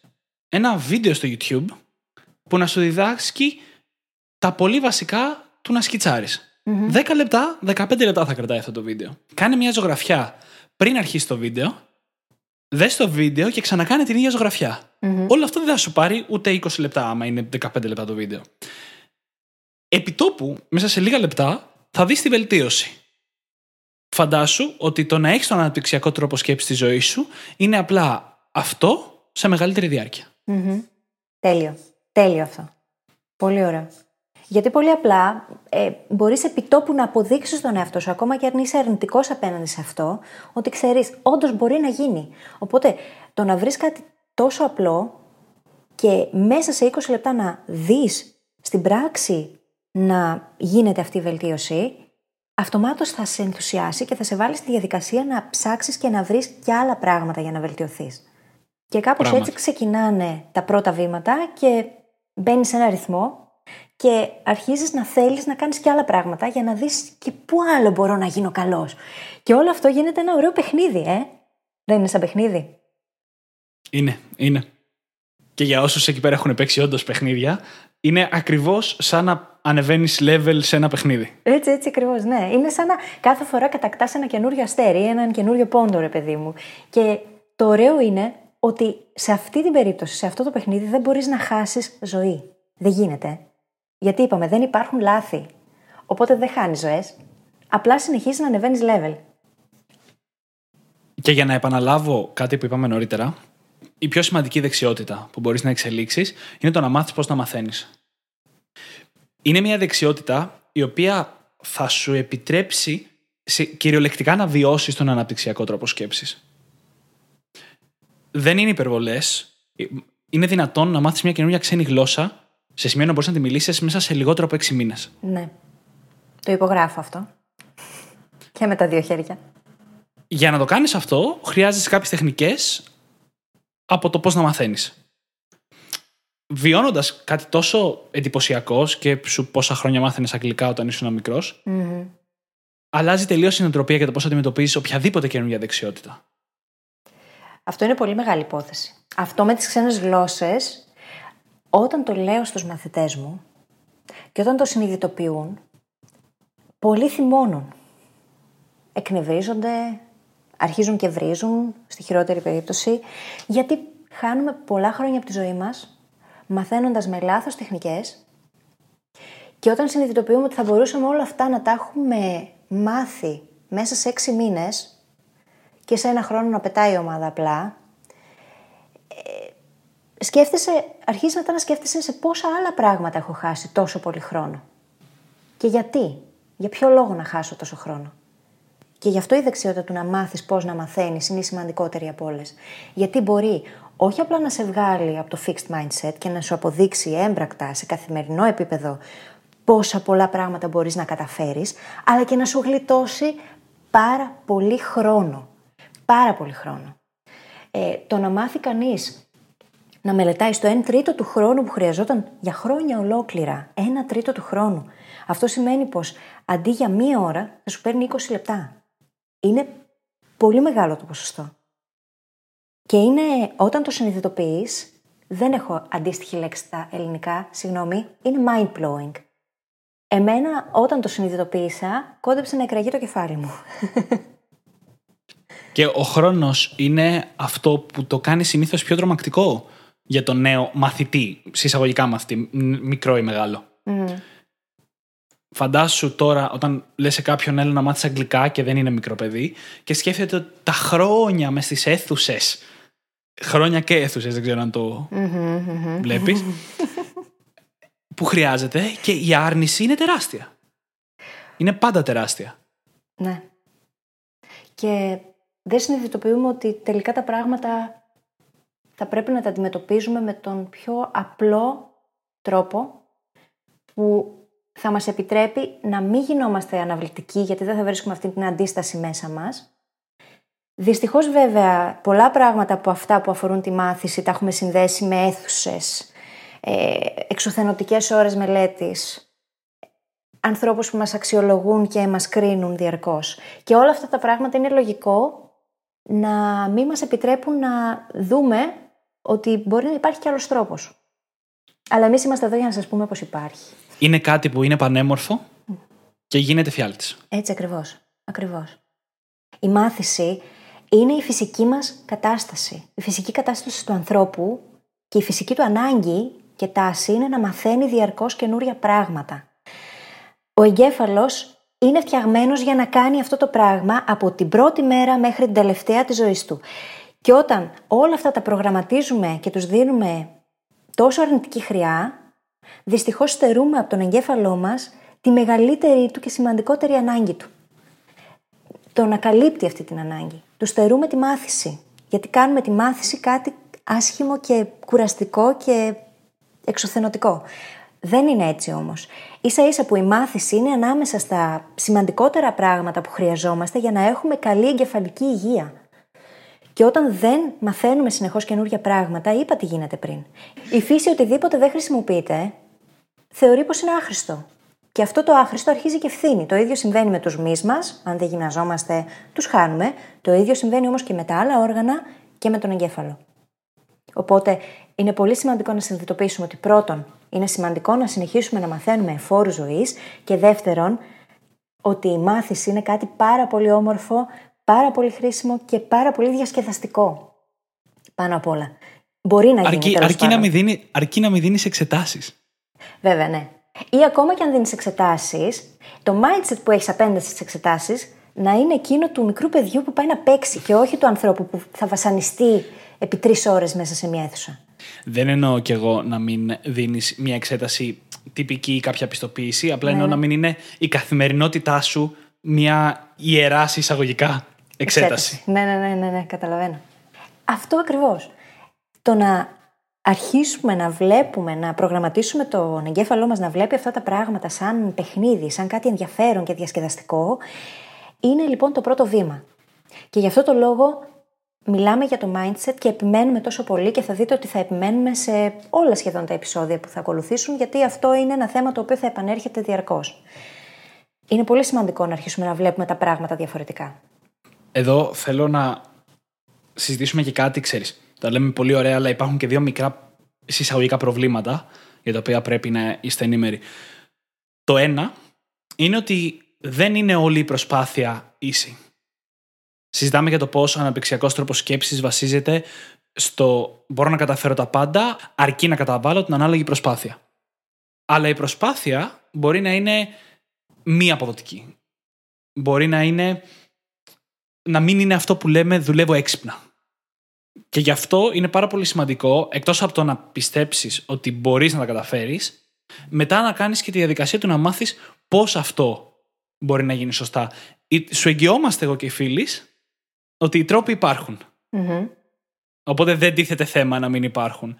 ένα βίντεο στο YouTube που να σου διδάσκει τα πολύ βασικά του να σκιτσάρεις. Mm-hmm. 10 λεπτά, 15 λεπτά θα κρατάει αυτό το βίντεο. Κάνε μια ζωγραφιά πριν αρχίσει το βίντεο, δες το βίντεο και ξανακάνε την ίδια ζωγραφιά. Mm-hmm. Όλο αυτό δεν θα σου πάρει ούτε 20 λεπτά, άμα είναι 15 λεπτά το βίντεο. Επιτόπου, μέσα σε λίγα λεπτά, θα δεις τη βελτίωση. Φαντάσου ότι το να έχεις τον αναπτυξιακό τρόπο σκέψης στη ζωή σου είναι απλά αυτό σε μεγαλύτερη διάρκεια. Mm-hmm. Τέλειο. Τέλειο αυτό. Πολύ ωραίο. Γιατί πολύ απλά ε, μπορείς επιτόπου να αποδείξεις τον εαυτό σου, ακόμα και αν είσαι αρνητικός απέναντι σε αυτό, ότι ξέρεις, όντως μπορεί να γίνει. Οπότε το να βρεις κάτι τόσο απλό και μέσα σε 20 λεπτά να δεις στην πράξη να γίνεται αυτή η βελτίωση, αυτομάτως θα σε ενθουσιάσει και θα σε βάλει στη διαδικασία να ψάξεις και να βρεις και άλλα πράγματα για να βελτιωθείς. Και κάπως έτσι ξεκινάνε τα πρώτα βήματα και μπαίνεις σε ένα ρυθμό και αρχίζεις να θέλεις να κάνεις και άλλα πράγματα για να δεις και πού άλλο μπορώ να γίνω καλός. Και όλο αυτό γίνεται ένα ωραίο παιχνίδι, ε. Δεν είναι σαν παιχνίδι. Είναι, είναι. Και για όσους εκεί πέρα έχουν παίξει όντως παιχνίδια, είναι ακριβώς σαν να ανεβαίνεις level σε ένα παιχνίδι. Έτσι, έτσι ακριβώς, ναι. Είναι σαν να κάθε φορά κατακτάς ένα καινούριο αστέρι ή έναν καινούριο πόντο, ρε παιδί μου. Και το ωραίο είναι ότι σε αυτή την περίπτωση, σε αυτό το παιχνίδι, δεν μπορείς να χάσεις ζωή. Δεν γίνεται. Γιατί είπαμε, δεν υπάρχουν λάθη. Οπότε δεν χάνεις ζωές. Απλά συνεχίζεις να ανεβαίνεις level. Και για να επαναλάβω κάτι που είπαμε νωρίτερα, η πιο σημαντική δεξιότητα που μπορείς να εξελίξεις είναι το να μάθεις πώς να μαθαίνεις. Είναι μια δεξιότητα η οποία θα σου επιτρέψει κυριολεκτικά να βιώσεις τον αναπτυξιακό τρόπο σκέψης. Δεν είναι υπερβολές. Είναι δυνατόν να μάθεις μια καινούργια ξένη γλώσσα σε σημείο να μπορείς να τη μιλήσεις μέσα σε λιγότερο από έξι μήνες. Ναι. Το υπογράφω αυτό. Και με τα δύο χέρια. Για να το κάνεις αυτό, χρειάζεσαι κάποιες τεχνικές από το πώς να μαθαίνεις. Βιώνοντας κάτι τόσο εντυπωσιακός και σου πόσα χρόνια μάθαινες αγγλικά όταν ήσουν μικρός, mm-hmm. αλλάζει τελείως η νοοτροπία για το πώς αντιμετωπίζεις οποιαδήποτε καινούργια δεξιότητα. Αυτό είναι πολύ μεγάλη υπόθεση. Αυτό με τις ξένες γλώσσες όταν το λέω στους μαθητές μου και όταν το συνειδητοποιούν, πολλοί θυμώνουν. Εκνευρίζονται, αρχίζουν και βρίζουν, στη χειρότερη περίπτωση, γιατί χάνουμε πολλά χρόνια από τη ζωή μας, μαθαίνοντας με λάθος τεχνικές και όταν συνειδητοποιούμε ότι θα μπορούσαμε όλα αυτά να τα έχουμε μάθει μέσα σε έξι μήνες και σε ένα χρόνο να πετάει η ομάδα απλά, σκέφτεσαι, αρχίζεις μετά να σκέφτεσαι σε πόσα άλλα πράγματα έχω χάσει τόσο πολύ χρόνο. Και γιατί, για ποιο λόγο να χάσω τόσο χρόνο; Και γι' αυτό η δεξιότητα του να μάθεις πώς να μαθαίνεις είναι η σημαντικότερη από όλες. Γιατί μπορεί όχι απλά να σε βγάλει από το fixed mindset και να σου αποδείξει έμπρακτα σε καθημερινό επίπεδο πόσα πολλά πράγματα μπορείς να καταφέρεις, αλλά και να σου γλιτώσει πάρα πολύ χρόνο. Πάρα πολύ χρόνο. Ε, το να μάθει κανείς να μελετάει στο 1 τρίτο του χρόνου που χρειαζόταν για χρόνια ολόκληρα. 1 τρίτο του χρόνου. Αυτό σημαίνει πως αντί για μία ώρα θα σου παίρνει 20 λεπτά. Είναι πολύ μεγάλο το ποσοστό. Και είναι όταν το συνειδητοποιείς, δεν έχω αντίστοιχη λέξη στα ελληνικά, συγγνώμη, είναι mind blowing. Εμένα όταν το συνειδητοποίησα, κόντεψε να εκραγεί το κεφάλι μου. Και ο χρόνος είναι αυτό που το κάνει συνήθως πιο τρομακτικό για τον νέο μαθητή, συσσαγωγικά μαθητή, μικρό ή μεγάλο. Mm. Φαντάσου τώρα όταν λες σε κάποιον έλα να μάθεις αγγλικά και δεν είναι μικρό παιδί και σκέφτεται ότι τα χρόνια μες στις αίθουσες. χρόνια και αίθουσες, δεν ξέρω αν το mm-hmm, βλέπεις, που χρειάζεται και η άρνηση είναι τεράστια. Είναι πάντα τεράστια. Ναι. Και δεν συνειδητοποιούμε ότι τελικά τα πράγματα θα πρέπει να τα αντιμετωπίζουμε με τον πιο απλό τρόπο που θα μας επιτρέπει να μην γινόμαστε αναβλητικοί γιατί δεν θα βρίσκουμε αυτή την αντίσταση μέσα μας. Δυστυχώς βέβαια πολλά πράγματα από αυτά που αφορούν τη μάθηση τα έχουμε συνδέσει με αίθουσες, ε, εξουθενωτικές ώρες μελέτης, ανθρώπους που μας αξιολογούν και μας κρίνουν διαρκώς. Και όλα αυτά τα πράγματα είναι λογικό να μην μας επιτρέπουν να δούμε ότι μπορεί να υπάρχει κι άλλος τρόπος. Αλλά εμείς είμαστε εδώ για να σας πούμε πως υπάρχει. Είναι κάτι που είναι πανέμορφο και γίνεται φιάλτης. Έτσι ακριβώς. Ακριβώς. Η μάθηση είναι η φυσική μας κατάσταση. Η φυσική κατάσταση του ανθρώπου και η φυσική του ανάγκη και τάση είναι να μαθαίνει διαρκώς καινούρια πράγματα. Ο εγκέφαλος είναι φτιαγμένος για να κάνει αυτό το πράγμα από την πρώτη μέρα μέχρι την τελευταία της ζωής του. Και όταν όλα αυτά τα προγραμματίζουμε και τους δίνουμε τόσο αρνητική χρειά, δυστυχώς στερούμε από τον εγκέφαλό μας τη μεγαλύτερη του και σημαντικότερη ανάγκη του. Το να καλύπτει αυτή την ανάγκη. Του στερούμε τη μάθηση. Γιατί κάνουμε τη μάθηση κάτι άσχημο και κουραστικό και εξουθενωτικό. Δεν είναι έτσι όμως. σα ίσα που η μάθηση είναι ανάμεσα στα σημαντικότερα πράγματα που χρειαζόμαστε για να έχουμε καλή εγκεφαλική υγεία. Και όταν δεν μαθαίνουμε συνεχώς καινούργια πράγματα, είπα τι γίνεται πριν. Η φύση οτιδήποτε δεν χρησιμοποιείται, θεωρεί πως είναι άχρηστο. Και αυτό το άχρηστο αρχίζει και ευθύνη. Το ίδιο συμβαίνει με τους μυς μας, αν δεν γυμναζόμαστε, τους χάνουμε. Το ίδιο συμβαίνει όμως και με τα άλλα όργανα και με τον εγκέφαλο. Οπότε είναι πολύ σημαντικό να συνειδητοποιήσουμε ότι πρώτον, είναι σημαντικό να συνεχίσουμε να μαθαίνουμε φόρου ζωής και δεύτερον, ότι η μάθηση είναι κάτι πάρα πολύ όμορφο, πάρα πολύ χρήσιμο και πάρα πολύ διασκεδαστικό. Πάνω απ' όλα. Μπορεί να γίνει. Αρκεί, αρκεί, να, μην δίνει, αρκεί να μην δίνεις εξετάσεις. Βέβαια, ναι. Ή ακόμα και αν δίνεις εξετάσεις, το mindset που έχεις απέναντι στις εξετάσεις να είναι εκείνο του μικρού παιδιού που πάει να παίξει και όχι του ανθρώπου που θα βασανιστεί επί τρεις ώρες μέσα σε μια αίθουσα. Δεν εννοώ κι εγώ να μην δίνεις μια εξέταση τυπική ή κάποια πιστοποίηση. Απλά εννοώ ναι. να μην είναι η καθημερινότητά σου μια ιερά εισαγωγικά εξέταση. Ναι, ναι, ναι, ναι, ναι, καταλαβαίνω. Αυτό ακριβώς. Το να αρχίσουμε να βλέπουμε, να προγραμματίσουμε τον εγκέφαλό μας να βλέπει αυτά τα πράγματα σαν παιχνίδι, σαν κάτι ενδιαφέρον και διασκεδαστικό, είναι λοιπόν το πρώτο βήμα. Και γι' αυτό το λόγο μιλάμε για το mindset και επιμένουμε τόσο πολύ και θα δείτε ότι θα επιμένουμε σε όλα σχεδόν τα επεισόδια που θα ακολουθήσουν, γιατί αυτό είναι ένα θέμα το οποίο θα επανέρχεται διαρκώς. Είναι πολύ σημαντικό να αρχίσουμε να βλέπουμε τα πράγματα διαφορετικά. Εδώ θέλω να συζητήσουμε και κάτι, ξέρεις. Τα λέμε πολύ ωραία, αλλά υπάρχουν και δύο μικρά συσσαγωγικά προβλήματα για τα οποία πρέπει να είστε ενήμεροι. Το ένα είναι ότι δεν είναι όλη η προσπάθεια ίση. Συζητάμε για το πώ ο αναπτυξιακός τρόπος σκέψης βασίζεται στο μπορώ να καταφέρω τα πάντα, αρκεί να καταβάλω την ανάλογη προσπάθεια. Αλλά η προσπάθεια μπορεί να είναι μη αποδοτική. Μπορεί να είναι να μην είναι αυτό που λέμε δουλεύω έξυπνα. Και γι' αυτό είναι πάρα πολύ σημαντικό, εκτός από το να πιστέψεις ότι μπορείς να τα καταφέρεις, μετά να κάνεις και τη διαδικασία του να μάθεις πώς αυτό μπορεί να γίνει σωστά. Σου εγγυόμαστε εγώ και οι φίλοι ότι οι τρόποι Οπότε δεν τίθεται θέμα να μην υπάρχουν.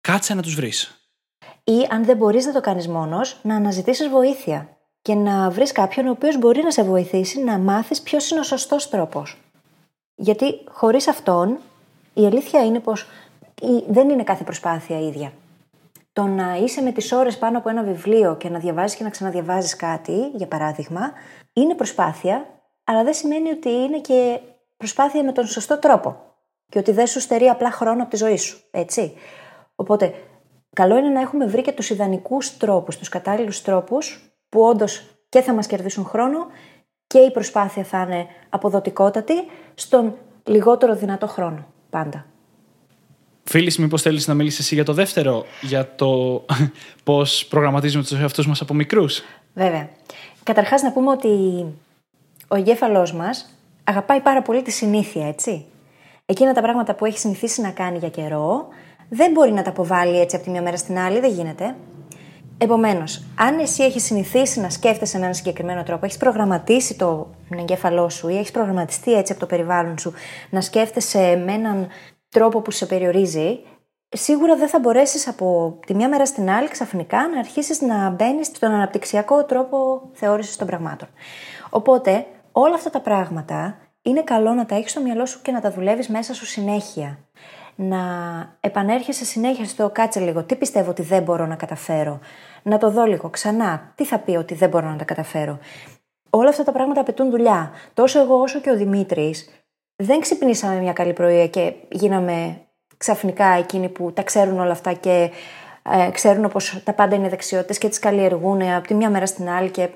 Κάτσε να τους βρεις. Ή αν δεν μπορείς να το κάνεις μόνος, να αναζητήσεις βοήθεια και να βρεις κάποιον ο οποίος μπορεί να σε βοηθήσει να μάθεις ποιος είναι ο σωστός τρόπος. Γιατί χωρίς αυτόν, η αλήθεια είναι πως δεν είναι κάθε προσπάθεια ίδια. Το να είσαι με τις ώρες πάνω από ένα βιβλίο και να διαβάζεις και να ξαναδιαβάζεις κάτι, για παράδειγμα, είναι προσπάθεια, αλλά δεν σημαίνει ότι είναι και προσπάθεια με τον σωστό τρόπο. Και ότι δεν σου στερεί απλά χρόνο από τη ζωή σου. Έτσι. Οπότε, καλό είναι να έχουμε βρει και τους ιδανικούς τρόπους, τους κατάλληλους τρόπους, που όντως και θα μας κερδίσουν χρόνο και η προσπάθεια θα είναι αποδοτικότατη στον λιγότερο δυνατό χρόνο. Πάντα. Φίλης, μήπως θέλεις να μιλήσεις εσύ για το δεύτερο, για το πώς προγραμματίζουμε τους εαυτούς μας από μικρούς; Βέβαια. Καταρχάς, να πούμε ότι ο εγκέφαλός μας αγαπάει πάρα πολύ τη συνήθεια, έτσι. Εκείνα τα πράγματα που έχει συνηθίσει να κάνει για καιρό, δεν μπορεί να τα αποβάλει έτσι από τη μια μέρα στην άλλη, δεν γίνεται. Επομένως, αν εσύ έχεις συνηθίσει να σκέφτεσαι με έναν συγκεκριμένο τρόπο, έχεις προγραμματίσει το εγκέφαλό σου ή έχεις προγραμματιστεί έτσι από το περιβάλλον σου να σκέφτεσαι με έναν τρόπο που σε περιορίζει, σίγουρα δεν θα μπορέσεις από τη μια μέρα στην άλλη ξαφνικά να αρχίσεις να μπαίνεις στον αναπτυξιακό τρόπο θεώρησης των πραγμάτων. Οπότε, όλα αυτά τα πράγματα είναι καλό να τα έχεις στο μυαλό σου και να τα δουλεύεις μέσα σου συνέχεια. Να επανέρχεσαι συνέχεια στο κάτσε λίγο, τι πιστεύω ότι δεν μπορώ να καταφέρω. Να το δω λίγο ξανά, τι θα πει ότι δεν μπορώ να τα καταφέρω. Όλα αυτά τα πράγματα απαιτούν δουλειά. Τόσο εγώ όσο και ο Δημήτρης δεν ξυπνήσαμε μια καλή πρωία και γίναμε ξαφνικά εκείνοι που τα ξέρουν όλα αυτά και ε, ξέρουν πως τα πάντα είναι δεξιότητες και τις καλλιεργούν από τη μια μέρα στην άλλη και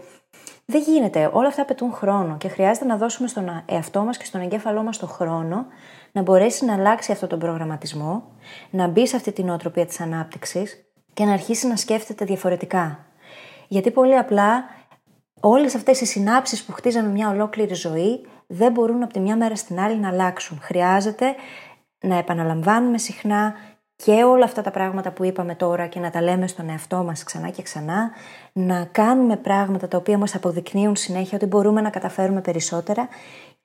δεν γίνεται. Όλα αυτά απαιτούν χρόνο και χρειάζεται να δώσουμε στον εαυτό μας και στον εγκέφαλό μας το χρόνο να μπορέσει να αλλάξει αυτόν τον προγραμματισμό, να μπει σε αυτή την οτροπία της ανάπτυξης και να αρχίσει να σκέφτεται διαφορετικά. Γιατί πολύ απλά όλες αυτές οι συνάψεις που χτίζαμε μια ολόκληρη ζωή δεν μπορούν από τη μια μέρα στην άλλη να αλλάξουν. Χρειάζεται να επαναλαμβάνουμε συχνά και όλα αυτά τα πράγματα που είπαμε τώρα και να τα λέμε στον εαυτό μας ξανά και ξανά, να κάνουμε πράγματα τα οποία μας αποδεικνύουν συνέχεια ότι μπορούμε να καταφέρουμε περισσότερα,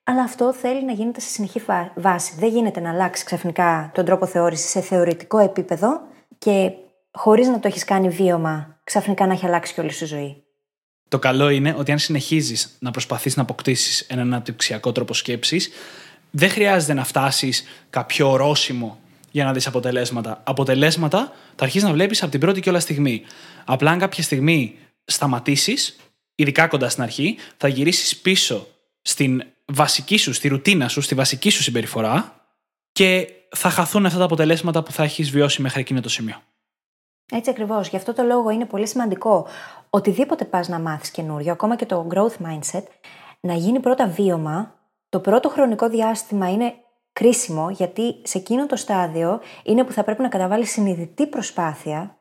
αλλά αυτό θέλει να γίνεται σε συνεχή βάση. Δεν γίνεται να αλλάξει ξαφνικά τον τρόπο θεώρησης σε θεωρητικό επίπεδο και χωρίς να το έχεις κάνει βίωμα ξαφνικά να έχει αλλάξει και όλη σου ζωή. Το καλό είναι ότι αν συνεχίζεις να προσπαθείς να αποκτήσεις έναν αναπτυξιακό τρόπο σκέψης, δεν χρειάζεται να φτάσεις κάποιο ορόσημο για να δεις αποτελέσματα. Αποτελέσματα θα αρχίσεις να βλέπεις από την πρώτη και όλα στιγμή. Απλά αν κάποια στιγμή σταματήσεις, ειδικά κοντά στην αρχή, θα γυρίσεις πίσω στην βασική σου, στη ρουτίνα σου, στη βασική σου συμπεριφορά και θα χαθούν αυτά τα αποτελέσματα που θα έχεις βιώσει μέχρι εκείνο το σημείο. Έτσι ακριβώς. Γι' αυτό το λόγο είναι πολύ σημαντικό οτιδήποτε πας να μάθεις καινούριο, ακόμα και το growth mindset, να γίνει πρώτα βίωμα. Το πρώτο χρονικό διάστημα είναι κρίσιμο γιατί σε εκείνο το στάδιο είναι που θα πρέπει να καταβάλει συνειδητή προσπάθεια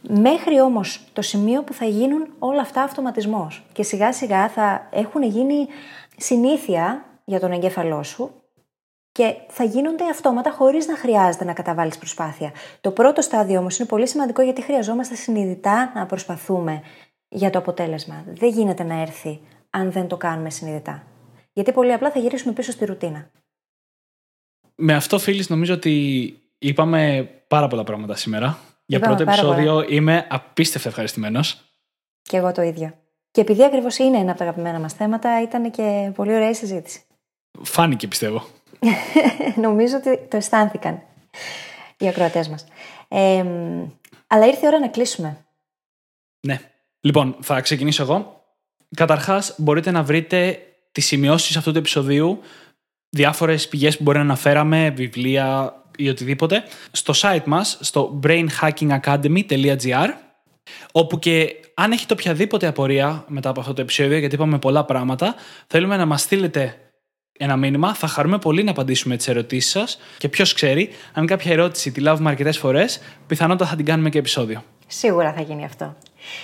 μέχρι όμως το σημείο που θα γίνουν όλα αυτά αυτοματισμός και σιγά σιγά θα έχουν γίνει συνήθεια για τον εγκέφαλό σου και θα γίνονται αυτόματα χωρίς να χρειάζεται να καταβάλεις προσπάθεια. Το πρώτο στάδιο όμως είναι πολύ σημαντικό γιατί χρειαζόμαστε συνειδητά να προσπαθούμε για το αποτέλεσμα. Δεν γίνεται να έρθει αν δεν το κάνουμε συνειδητά. Γιατί πολύ απλά θα γυρίσουμε πίσω στη ρουτίνα. Με αυτό, φίλοι, νομίζω ότι είπαμε πάρα πολλά πράγματα σήμερα. Για πρώτο επεισόδιο είμαι απίστευτα ευχαριστημένος. Και εγώ το ίδιο. Και επειδή ακριβώς είναι ένα από τα αγαπημένα μας θέματα, ήταν και πολύ ωραία η συζήτηση. Φάνηκε, πιστεύω. Νομίζω ότι το αισθάνθηκαν οι ακροατές μας. Ε, αλλά ήρθε η ώρα να κλείσουμε. Ναι. Λοιπόν, θα ξεκινήσω εγώ. Καταρχάς, μπορείτε να βρείτε τις σημειώσεις αυτού του επεισοδίου διάφορες πηγές που μπορεί να αναφέραμε, βιβλία ή οτιδήποτε, στο site μας, στο brainhackingacademy.gr, όπου και αν έχετε οποιαδήποτε απορία μετά από αυτό το επεισόδιο, γιατί είπαμε πολλά πράγματα, θέλουμε να μας στείλετε ένα μήνυμα. Θα χαρούμε πολύ να απαντήσουμε τις ερωτήσεις σας και ποιος ξέρει, αν κάποια ερώτηση τη λάβουμε αρκετές φορές, πιθανότατα θα την κάνουμε και επεισόδιο. Σίγουρα θα γίνει αυτό.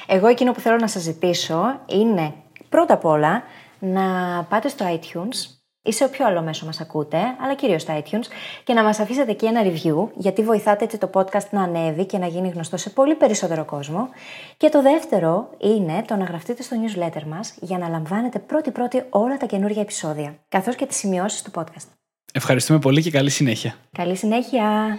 Εγώ εκείνο που θέλω να σας ζητήσω είναι πρώτα απ' όλα να πάτε στο iTunes ή σε όποιο άλλο μέσο μας ακούτε, αλλά κυρίως στα iTunes, και να μας αφήσετε εκεί ένα review, γιατί βοηθάτε έτσι το podcast να ανέβει και να γίνει γνωστό σε πολύ περισσότερο κόσμο. Και το δεύτερο είναι το να γραφτείτε στο newsletter μας για να λαμβάνετε πρώτη-πρώτη όλα τα καινούργια επεισόδια, καθώς και τις σημειώσεις του podcast. Ευχαριστούμε πολύ και καλή συνέχεια. Καλή συνέχεια!